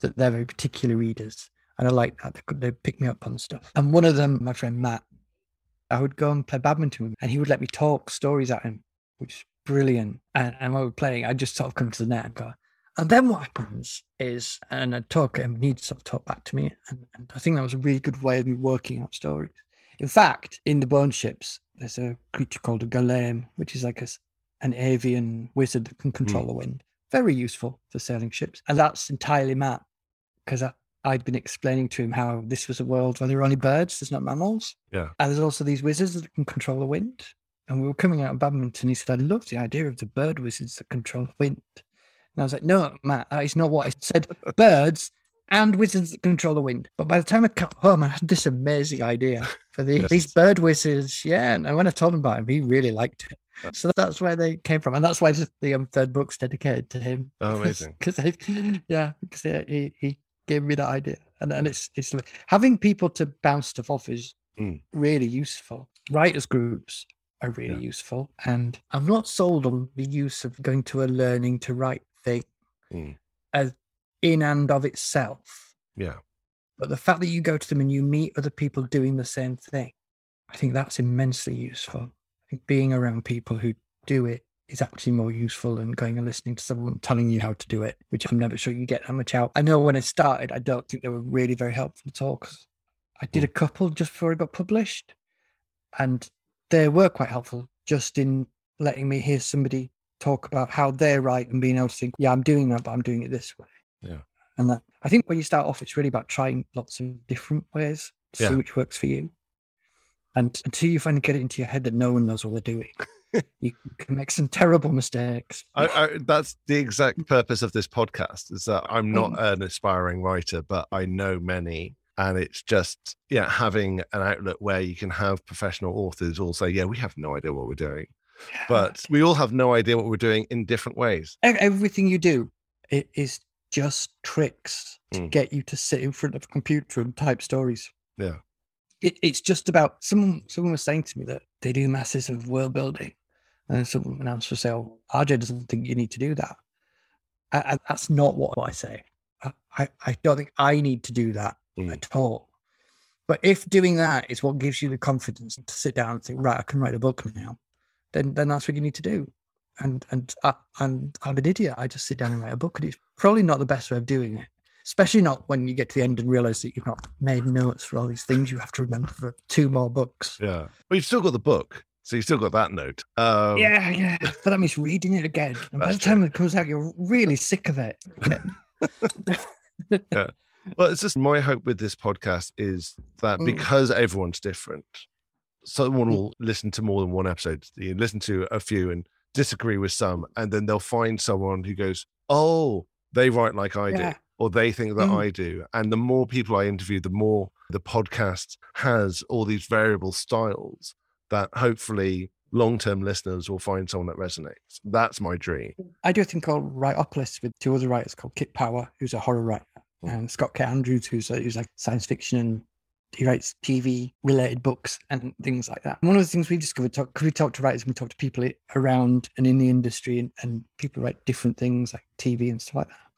[SPEAKER 2] that they're very particular readers. And I like that. They, they pick me up on stuff. And one of them, my friend Matt, I would go and play badminton with him and he would let me talk stories at him, which is brilliant. And, and while we're playing, I'd just sort of come to the net and go, and then what happens is, and I'd talk and he'd sort of talk back to me. And, and I think that was a really good way of me working out stories. In fact, in the bone ships, there's a creature called a gullaime, which is like a, an avian wizard that can control hmm. the wind. Very useful for sailing ships. And that's entirely Matt, because I'd been explaining to him how this was a world where there are only birds, there's not mammals.
[SPEAKER 3] Yeah.
[SPEAKER 2] And there's also these wizards that can control the wind. And we were coming out of badminton. He said, I love the idea of the bird wizards that control the wind. And I was like, no, Matt, that is not what I said. Birds and wizards that control the wind. But by the time I got home, I had this amazing idea for the,
[SPEAKER 3] Yes.
[SPEAKER 2] these bird wizards. Yeah. And when I told him about him, he really liked it. So that's where they came from. And that's why the- um, third book's dedicated to him.
[SPEAKER 3] Oh, amazing.
[SPEAKER 2] Because yeah, because he, he gave me that idea. And, and it's, it's like- having people to bounce stuff off is
[SPEAKER 3] Mm.
[SPEAKER 2] really useful. Writers groups are really
[SPEAKER 3] Yeah.
[SPEAKER 2] useful. And I'm not sold on the use of going to a learning to write thing
[SPEAKER 3] Mm.
[SPEAKER 2] as in and of itself.
[SPEAKER 3] Yeah.
[SPEAKER 2] But the fact that you go to them and you meet other people doing the same thing, I think that's immensely useful. I think being around people who do it is actually more useful than going and listening to someone telling you how to do it, which I'm never sure you get that much out. I know when I started, I don't think they were really very helpful at all 'cause I did hmm. a couple just before it got published, and they were quite helpful just in letting me hear somebody talk about how they write and being able to think, yeah, I'm doing that, but I'm doing it this way.
[SPEAKER 3] Yeah.
[SPEAKER 2] And that I think when you start off, it's really about trying lots of different ways, to
[SPEAKER 3] Yeah.
[SPEAKER 2] see which works for you. And until you finally get it into your head that no one knows what they're doing, you can make some terrible mistakes.
[SPEAKER 3] I, I, that's the exact purpose of this podcast is that I'm not
[SPEAKER 2] Mm.
[SPEAKER 3] an aspiring writer, but I know many. And it's just, yeah, having an outlet where you can have professional authors all say, yeah, we have no idea what we're doing, but we all have no idea what we're doing in different ways.
[SPEAKER 2] Everything you do it is just tricks to
[SPEAKER 3] Mm.
[SPEAKER 2] get you to sit in front of a computer and type stories.
[SPEAKER 3] Yeah.
[SPEAKER 2] It, it's just about someone. Someone was saying to me that they do masses of world building, and someone else will say, "Oh, RJ doesn't think you need to do that." That's not what I say. I, I, I don't think I need to do that
[SPEAKER 3] Mm.
[SPEAKER 2] at all. But if doing that is what gives you the confidence to sit down and think, right, I can write a book now, then then that's what you need to do. And and I, and I'm an idiot. I just sit down and write a book, and it's probably not the best way of doing it. Especially not when you get to the end and realize that you've not made notes for all these things you have to remember for two more books.
[SPEAKER 3] Yeah. But you've still got the book. So you've still got that note. Um,
[SPEAKER 2] yeah, yeah. But that means reading it again. And by the time it comes out, you're really sick of it. yeah.
[SPEAKER 3] Well, it's just my hope with this podcast is that
[SPEAKER 2] Mm.
[SPEAKER 3] because everyone's different, someone
[SPEAKER 2] Mm.
[SPEAKER 3] will listen to more than one episode. You listen to a few and disagree with some, and then they'll find someone who goes, "Oh, they write like I
[SPEAKER 2] Yeah.
[SPEAKER 3] do," or they think that
[SPEAKER 2] Mm.
[SPEAKER 3] I do. And the more people I interview, the more the podcast has all these variable styles that hopefully long-term listeners will find someone that resonates. That's my dream.
[SPEAKER 2] I do a thing called Writeopolis with two other writers called Kit Power, who's a horror writer,
[SPEAKER 3] Mm.
[SPEAKER 2] and Scott K. Andrews, who's, a, who's like science fiction and he writes TV related books and things like that. One of the things we've discovered, talk, we talk to writers and we talk to people around and in the industry and, and people write different things like TV and stuff like that,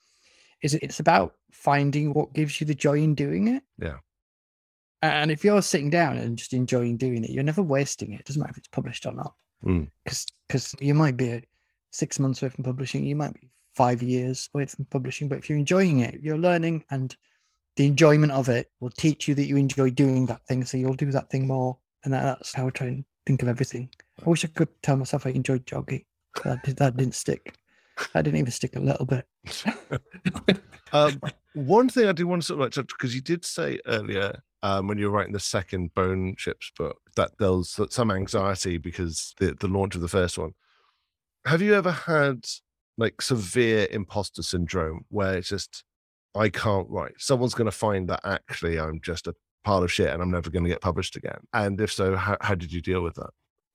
[SPEAKER 2] is it- it's about finding what gives you the joy in doing it.
[SPEAKER 3] Yeah.
[SPEAKER 2] And if you're sitting down and just enjoying doing it, you're never wasting it. It doesn't matter if it's published or not.
[SPEAKER 3] Mm.
[SPEAKER 2] Because you might be six months away from publishing, you might be five years away from publishing, but if you're enjoying it, you're learning, and the enjoyment of it will teach you that you enjoy doing that thing. So you'll do that thing more. And that, that's how I try and think of everything. I wish I could tell myself I enjoyed jogging. That, did, that didn't stick. I didn't even stick a little bit.
[SPEAKER 3] Um, one thing I do want to sort of like touch because you did say earlier um, when you were writing the second Bone Ships book that there was some anxiety because the the launch of the first one. Have you ever had like severe imposter syndrome where it's just I can't write? Someone's going to find that actually I'm just a pile of shit and I'm never going to get published again. And if so, how, how did you deal with that?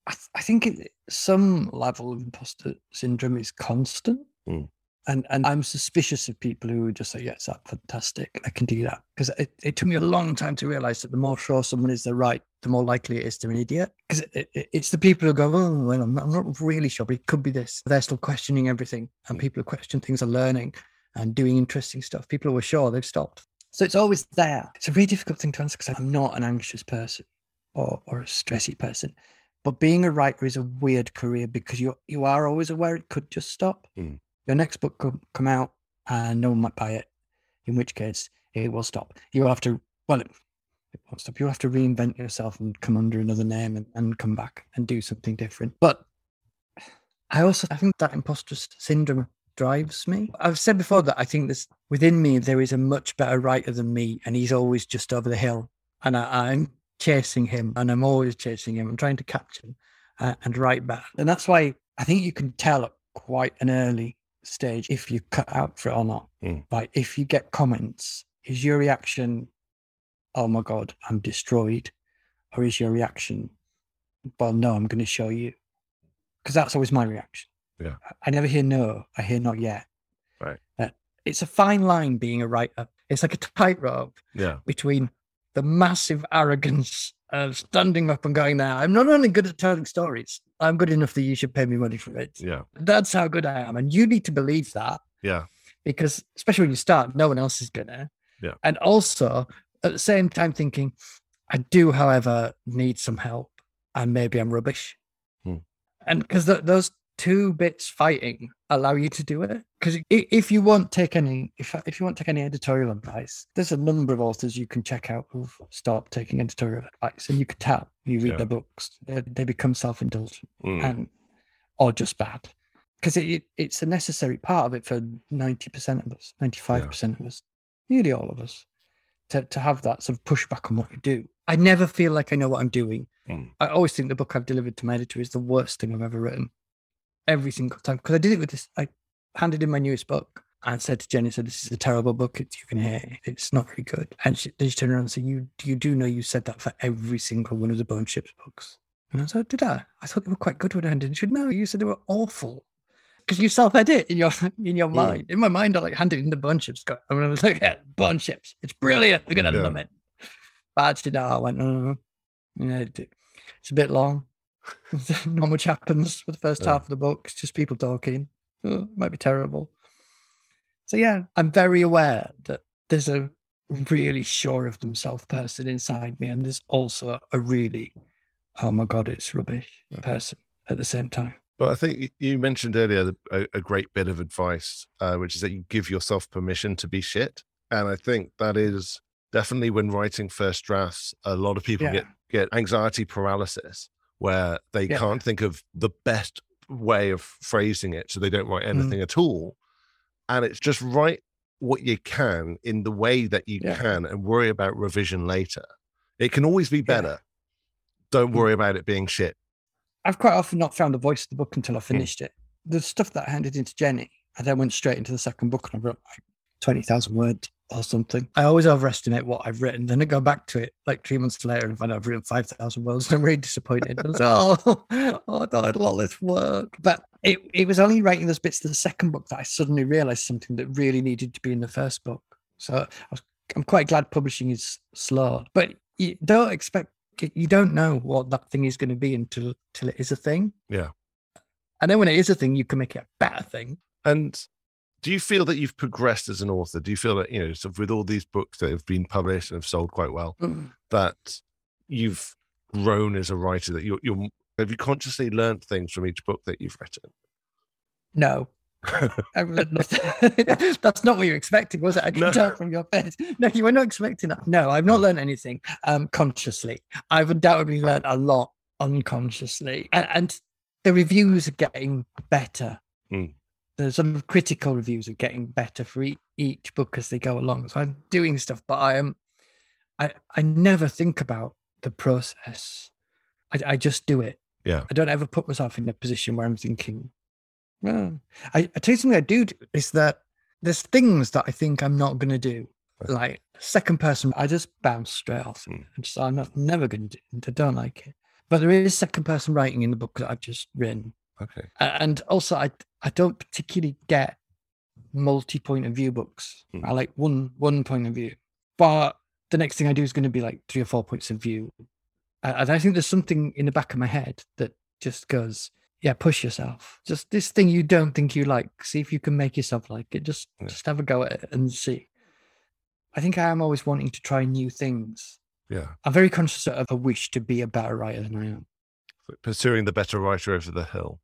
[SPEAKER 2] I, th- I think it, some level of imposter syndrome is constant.
[SPEAKER 3] Mm.
[SPEAKER 2] And and I'm suspicious of people who just say, yes, that's fantastic. I can do that. Because it, it took me a long time to realize that the more sure someone is they're right, the more likely it is they're an idiot. Because it, it, it's the people who go, oh, well, I'm not, I'm not really sure, but it could be this. They're still questioning everything, and people who question things are learning and doing interesting stuff. People who are sure they've stopped. So it's always there. It's a really difficult thing to answer because I'm not an anxious person or, or a stressy person. But being a writer is a weird career because you you are always aware it could just stop.
[SPEAKER 3] Mm.
[SPEAKER 2] Your next book could come out and no one might buy it, in which case it will stop. You'll have to well, it, it won't stop. You'll have to reinvent yourself and come under another name and, and come back and do something different. But I also I think that imposter syndrome drives me. I've said before that I think this within me there is a much better writer than me, and he's always just over the hill, and I, I'm chasing him, and I'm always chasing him. I'm trying to catch him uh, and write back, and that's why I think you can tell quite an early stage if you cut out for it or not.
[SPEAKER 3] Mm.
[SPEAKER 2] Like if you get comments, is your reaction, "Oh my god, I'm destroyed," or is your reaction, "Well, no, I'm going to show you," because that's always my reaction.
[SPEAKER 3] Yeah.
[SPEAKER 2] I never hear no. I hear not yet.
[SPEAKER 3] Right.
[SPEAKER 2] Uh, it's a fine line being a writer. It's like a tightrope
[SPEAKER 3] Yeah.
[SPEAKER 2] between the massive arrogance of standing up and going, "Now, I'm not only good at telling stories. I'm good enough that you should pay me money for it.
[SPEAKER 3] Yeah.
[SPEAKER 2] That's how good I am." And you need to believe that
[SPEAKER 3] Yeah.
[SPEAKER 2] because, especially when you start, no one else is gonna.
[SPEAKER 3] Yeah.
[SPEAKER 2] And also, at the same time, thinking, I do, however, need some help, and maybe I'm rubbish.
[SPEAKER 3] Hmm.
[SPEAKER 2] And because th- those two bits fighting allow you to do it. Because if you want take any, if if you want to take any editorial advice, there's a number of authors you can check out who've stopped taking editorial advice, and you can tell. You read
[SPEAKER 3] Yeah.
[SPEAKER 2] their books, they, they become self-indulgent
[SPEAKER 3] Mm.
[SPEAKER 2] and or just bad because it, it, it's a necessary part of it for 90% of us 95% of us nearly all of us to, to have that sort of pushback on what we do i never feel like i know what i'm doing
[SPEAKER 3] Mm.
[SPEAKER 2] i always think the book i've delivered to my editor is the worst thing i've ever written every single time because i did it with this i handed in my newest book and said to jenny said this is a terrible book it's, you can hear it. it's not very good and she, then she turned around and said you you do know you said that for every single one of the bone ships books and I said, did I? I thought they were quite good when I handed. She said, no, you said they were awful. Because you self-edit in your in your
[SPEAKER 3] Mm.
[SPEAKER 2] mind. In my mind, I like handed in the bone ships. Go, I was like, yeah, bone ships. It's brilliant. We're gonna
[SPEAKER 3] Yeah.
[SPEAKER 2] love it. Did I went, no, no, no. Yeah, it- it's a bit long. Not much happens for the first
[SPEAKER 3] Yeah.
[SPEAKER 2] half of the book. It's just people talking. It might be terrible. So yeah, I'm very aware that there's a really sure of themselves person inside me, and there's also a really, oh my god, it's rubbish person at the same time.
[SPEAKER 3] But I think you mentioned earlier a, a great bit of advice, uh, which is that you give yourself permission to be shit. And I think that is definitely when writing first drafts, a lot of people
[SPEAKER 2] Yeah.
[SPEAKER 3] get, get anxiety paralysis where they
[SPEAKER 2] Yeah.
[SPEAKER 3] can't think of the best way of phrasing it. So they don't write anything at all. And it's just write what you can in the way that you
[SPEAKER 2] Yeah.
[SPEAKER 3] can and worry about revision later. It can always be better. Don't
[SPEAKER 2] Mm.
[SPEAKER 3] worry about it being shit.
[SPEAKER 2] I've quite often not found the voice of the book until I
[SPEAKER 3] Hmm.
[SPEAKER 2] finished it. The stuff that I handed into Jenny, I then went straight into the second book and I wrote like 20,000 words or something. I always overestimate what I've written. Then I go back to it like three months later and find out I've written 5,000 words. And I'm really disappointed. I was like, oh, oh, I thought I had a lot less work. But it, it was only writing those bits of the second book that I suddenly realized something that really needed to be in the first book. So I was, I'm quite glad publishing is slow. But you don't expect you don't know what that thing is going to be until till it is a thing.
[SPEAKER 3] Yeah.
[SPEAKER 2] And then when it is a thing, you can make it a better thing.
[SPEAKER 3] And do you feel that you've progressed as an author? Do you feel that, you know, sort of with all these books that have been published and have sold quite well, that you've grown as a writer, that you're, you're have you consciously learned things from each book that you've written?
[SPEAKER 2] No. I've learned nothing. That's not what you're expecting, was it? I can
[SPEAKER 3] No.
[SPEAKER 2] tell from your face. No, you were not expecting that. No, I've not learned anything um, consciously. I've undoubtedly learned a lot unconsciously. And, and the reviews are getting better.
[SPEAKER 3] Mm.
[SPEAKER 2] The sort of critical reviews are getting better for each, each book as they go along. So I'm doing stuff, but I am I, I never think about the process. I, I just do it.
[SPEAKER 3] Yeah.
[SPEAKER 2] I don't ever put myself in a position where I'm thinking, well, I, I tell you something I do do is that there's things that I think I'm not going to do. Like second person, I just bounce straight off. it.
[SPEAKER 3] Mm.
[SPEAKER 2] And just, I'm not never going to do I don't like it. But there is second person writing in the book that I've just written.
[SPEAKER 3] Okay.
[SPEAKER 2] And also, I, I don't particularly get multi point of view books.
[SPEAKER 3] Mm.
[SPEAKER 2] I like one one point of view. But the next thing I do is going to be like three or four points of view And I think there's something in the back of my head that just goes, yeah, push yourself. Just this thing you don't think you like. See if you can make yourself like it. Just
[SPEAKER 3] Yeah.
[SPEAKER 2] just have a go at it and see. I think I am always wanting to try new things.
[SPEAKER 3] Yeah.
[SPEAKER 2] I'm very conscious of a wish to be a better writer than I am.
[SPEAKER 3] Pursuing the better writer over the hill.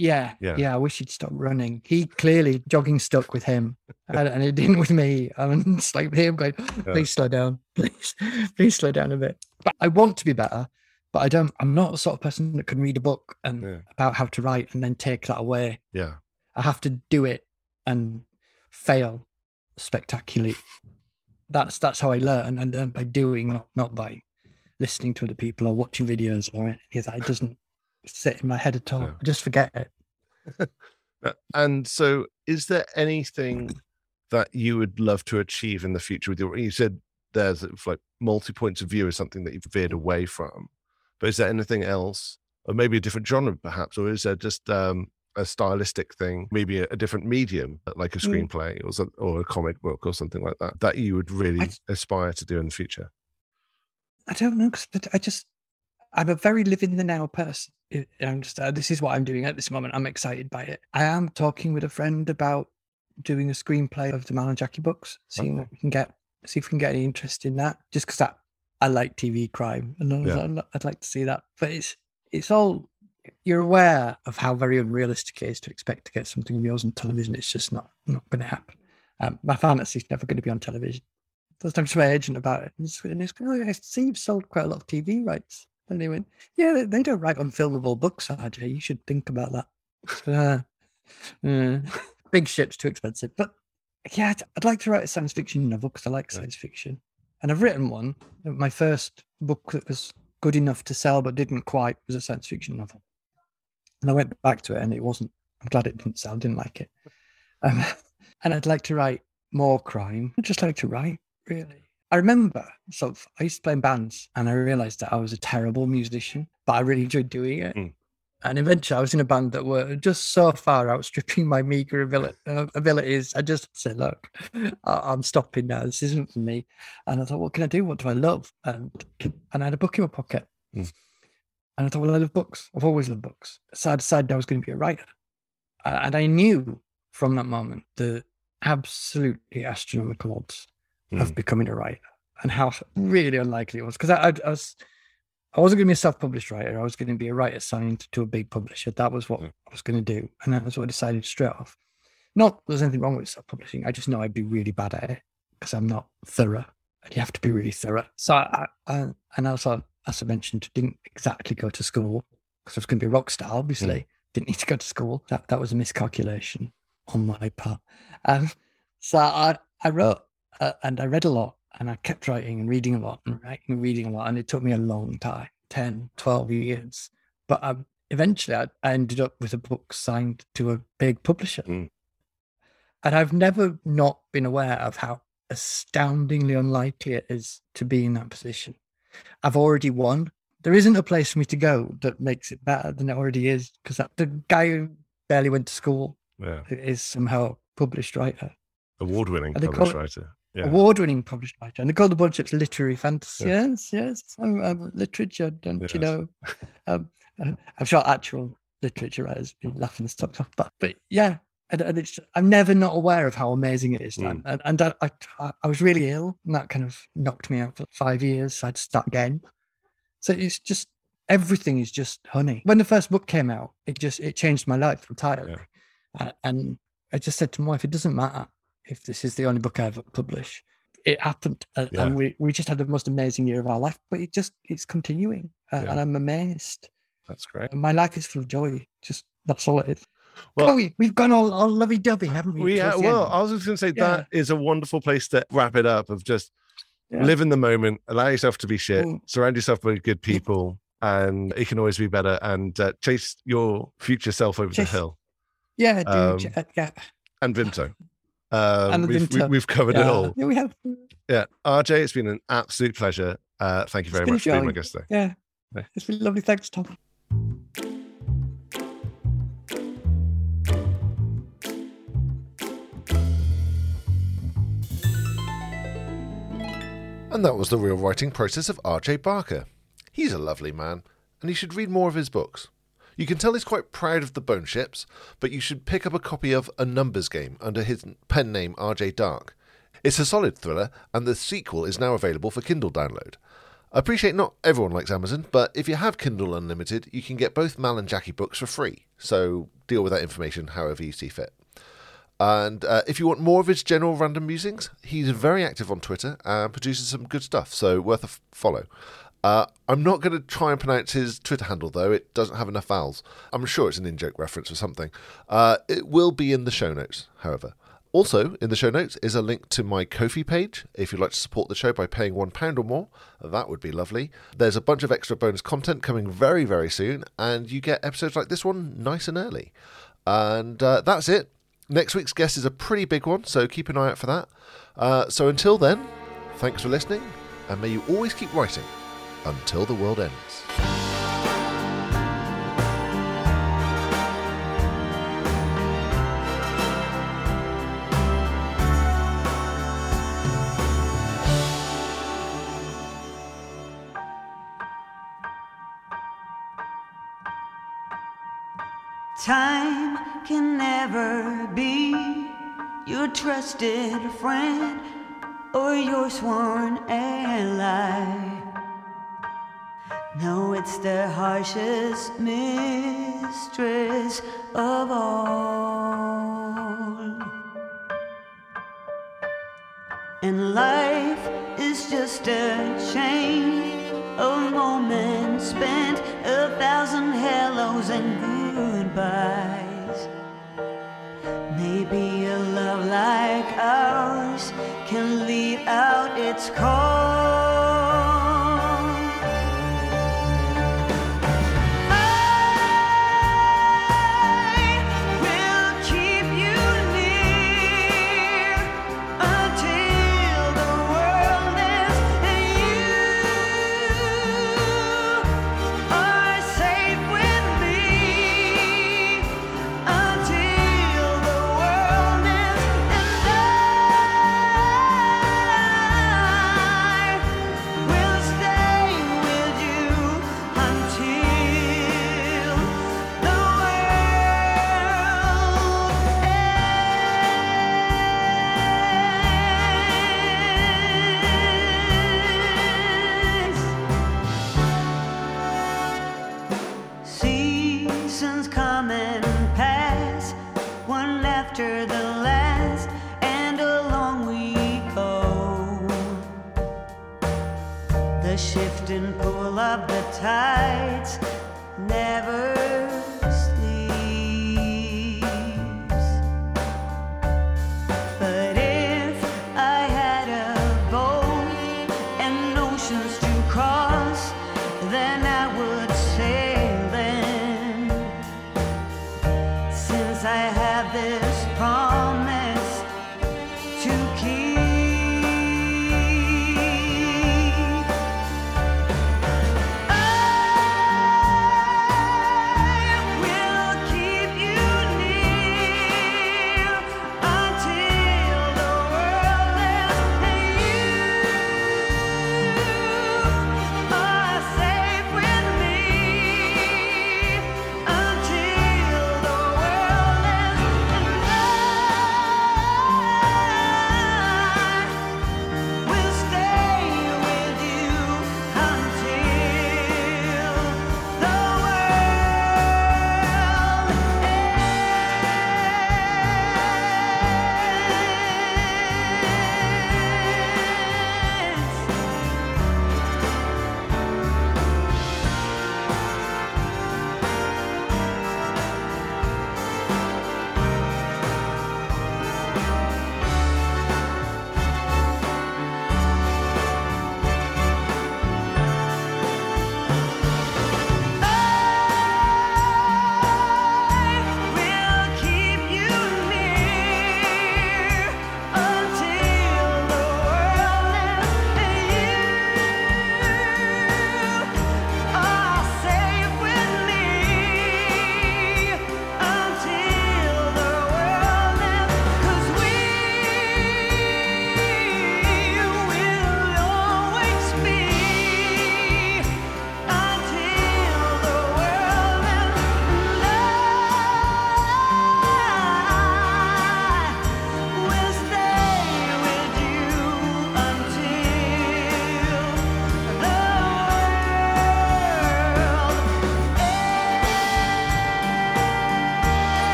[SPEAKER 2] Yeah,
[SPEAKER 3] Yeah.
[SPEAKER 2] yeah, I wish he'd stop running. He clearly jogging stuck with him, and, and it didn't with me. I mean, it's like him going, "Please slow down, please, please slow down a bit." But I want to be better, but I don't. I'm not the sort of person that can read a book and
[SPEAKER 3] Yeah.
[SPEAKER 2] about how to write and then take that away.
[SPEAKER 3] Yeah.
[SPEAKER 2] I have to do it and fail spectacularly. That's that's how I learn, and learn by doing, not not by listening to other people or watching videos or any of that. It doesn't sit in my head at all.
[SPEAKER 3] Yeah.
[SPEAKER 2] I just forget it.
[SPEAKER 3] Uh, And so, is there anything that you would love to achieve in the future with your? You said there's like multi points of view is something that you've veered away from, but is there anything else, or maybe a different genre, perhaps, or is there just um, a stylistic thing, maybe a, a different medium, like a
[SPEAKER 2] Mm.
[SPEAKER 3] screenplay or some, or a comic book or something like that, that you would really
[SPEAKER 2] I-
[SPEAKER 3] aspire to do in the future?
[SPEAKER 2] I don't know because I just I'm a very live in the now person. I- I'm just uh, this is what I'm doing at this moment. I'm excited by it. I am talking with a friend about doing a screenplay of the Mal and Jackie books, seeing what we can get, see if we can get any interest in that. Just because I, I like TV crime and I
[SPEAKER 3] yeah.
[SPEAKER 2] like, I'd like to see that. But it's it's all you're aware of how very unrealistic it is to expect to get something of yours on television. It's just not not going to happen. Um, my fantasy's never going to be on television. First time to my agent about it, and it's, and it's oh, I see you've sold quite a lot of TV rights. And they went, yeah, they, they don't write unfilmable books, RJ. You should think about that. Uh, uh, big ship's too expensive. But yeah, I'd, I'd like to write a science fiction novel because I like science fiction. And I've written one. My first book that was good enough to sell but didn't quite was a science fiction novel. And I went back to it and it wasn't. I'm glad it didn't sell. I didn't like it. Um, and I'd like to write more crime. I'd just like to write, really. I remember, sort of, I used to play in bands and I realized that I was a terrible musician, but I really enjoyed doing it.
[SPEAKER 3] Mm.
[SPEAKER 2] And eventually I was in a band that were just so far outstripping my meager abili- uh, abilities. I just said, look, I- I'm stopping now. This isn't for me. And I thought, what can I do? What do I love? And, and I had a book in my pocket.
[SPEAKER 3] Mm.
[SPEAKER 2] And I thought, well, I love books. I've always loved books. So I decided I was going to be a writer. And I knew from that moment the absolutely astronomical odds
[SPEAKER 3] Mm.
[SPEAKER 2] of becoming a writer and how really unlikely it was. Because I, I, I was, I wasn't going to be a self-published writer. I was going to be a writer signed to a big publisher. That was what
[SPEAKER 3] Mm.
[SPEAKER 2] I was going to do, and that was what I decided straight off. Not there's anything wrong with self-publishing. I just know I'd be really bad at it because I'm not thorough. And you have to be really thorough. So I, I and also, as I mentioned, didn't exactly go to school because I was going to be a rock star. Obviously, didn't need to go to school. That that was a miscalculation on my part. Um, so I I wrote uh, and I read a lot and I kept writing and reading a lot and writing and reading a lot. And it took me a long time 10, 12 years. But um, eventually I, I ended up with a book signed to a big publisher.
[SPEAKER 3] Mm.
[SPEAKER 2] And I've never not been aware of how astoundingly unlikely it is to be in that position. I've already won. There isn't a place for me to go that makes it better than it already is because the guy who barely went to school
[SPEAKER 3] Yeah.
[SPEAKER 2] is somehow a published writer
[SPEAKER 3] Award winning published writer. Yeah.
[SPEAKER 2] award-winning published writer, and they call the bunch literary fantasy.
[SPEAKER 3] Yeah.
[SPEAKER 2] Yes, yes, I'm, I'm literature, don't you know? Um, uh, I'm sure actual literature writers be laughing this stuff off, but but yeah, and, and it's I'm never not aware of how amazing it is,
[SPEAKER 3] Mm.
[SPEAKER 2] and and, I, I I was really ill, and that kind of knocked me out for five years. So I had to start again. So it's just everything is just honey. When the first book came out, it just it changed my life entirely, Uh, and I just said to my wife, it doesn't matter if this is the only book I ever publish. It happened, uh,
[SPEAKER 3] Yeah.
[SPEAKER 2] and we, we just had the most amazing year of our life. But it just it's continuing, uh,
[SPEAKER 3] Yeah.
[SPEAKER 2] and I'm amazed.
[SPEAKER 3] That's great.
[SPEAKER 2] And my life is full of joy. Just that's all it is.
[SPEAKER 3] Well-
[SPEAKER 2] Chloe, we've gone all, all lovey dovey, haven't we?
[SPEAKER 3] We, uh, well. I was just going to say
[SPEAKER 2] Yeah.
[SPEAKER 3] that is a wonderful place to wrap it up of just live in the moment, allow yourself to be shit,
[SPEAKER 2] Mm.
[SPEAKER 3] surround yourself with good people, and it can always be better. And uh, chase your future self over
[SPEAKER 2] Chase-
[SPEAKER 3] the hill.
[SPEAKER 2] yeah, dude,
[SPEAKER 3] um,
[SPEAKER 2] uh, yeah,
[SPEAKER 3] And Vimto. Um,
[SPEAKER 2] And
[SPEAKER 3] we've, we, we've covered it all.
[SPEAKER 2] Yeah, we have.
[SPEAKER 3] Yeah. RJ, it's been an absolute pleasure. Uh, thank you very
[SPEAKER 2] been a
[SPEAKER 3] much for being my guest today.
[SPEAKER 2] Yeah,
[SPEAKER 3] Yeah.
[SPEAKER 2] it's been lovely. Thanks, Tom.
[SPEAKER 1] And that was the real writing process of RJ Barker. He's a lovely man, and you should read more of his books. You can tell he's quite proud of the Bone Ships, but you should pick up a copy of A Numbers Game under his pen name RJ Dark. It's a solid thriller, and the sequel is now available for Kindle download. I appreciate not everyone likes Amazon, but if you have Kindle Unlimited, you can get both Mal and Jackie books for free, so deal with that information however you see fit. And uh, if you want more of his general random musings, he's very active on Twitter and produces some good stuff, so worth a f- follow. Uh, I'm not going to try and pronounce his Twitter handle, though. It doesn't have enough vowels. I'm sure it's an in joke reference or something. Uh, it will be in the show notes, however. Also, in the show notes is a link to my Ko-fi page. If you'd like to support the show by paying £1 or more, that would be lovely. There's a bunch of extra bonus content coming very, very soon, and you get episodes like this one nice and early. And uh, that's it. Next week's guest is a pretty big one, so keep an eye out for that. Uh, so until then, thanks for listening, and may you always keep writing until the world ends.
[SPEAKER 4] Time can never be your trusted friend or your sworn ally. No, it's the harshest mistress of all. And life is just a chain of moments spent, a thousand hellos and goodbyes. Maybe a love like ours can lead out its call.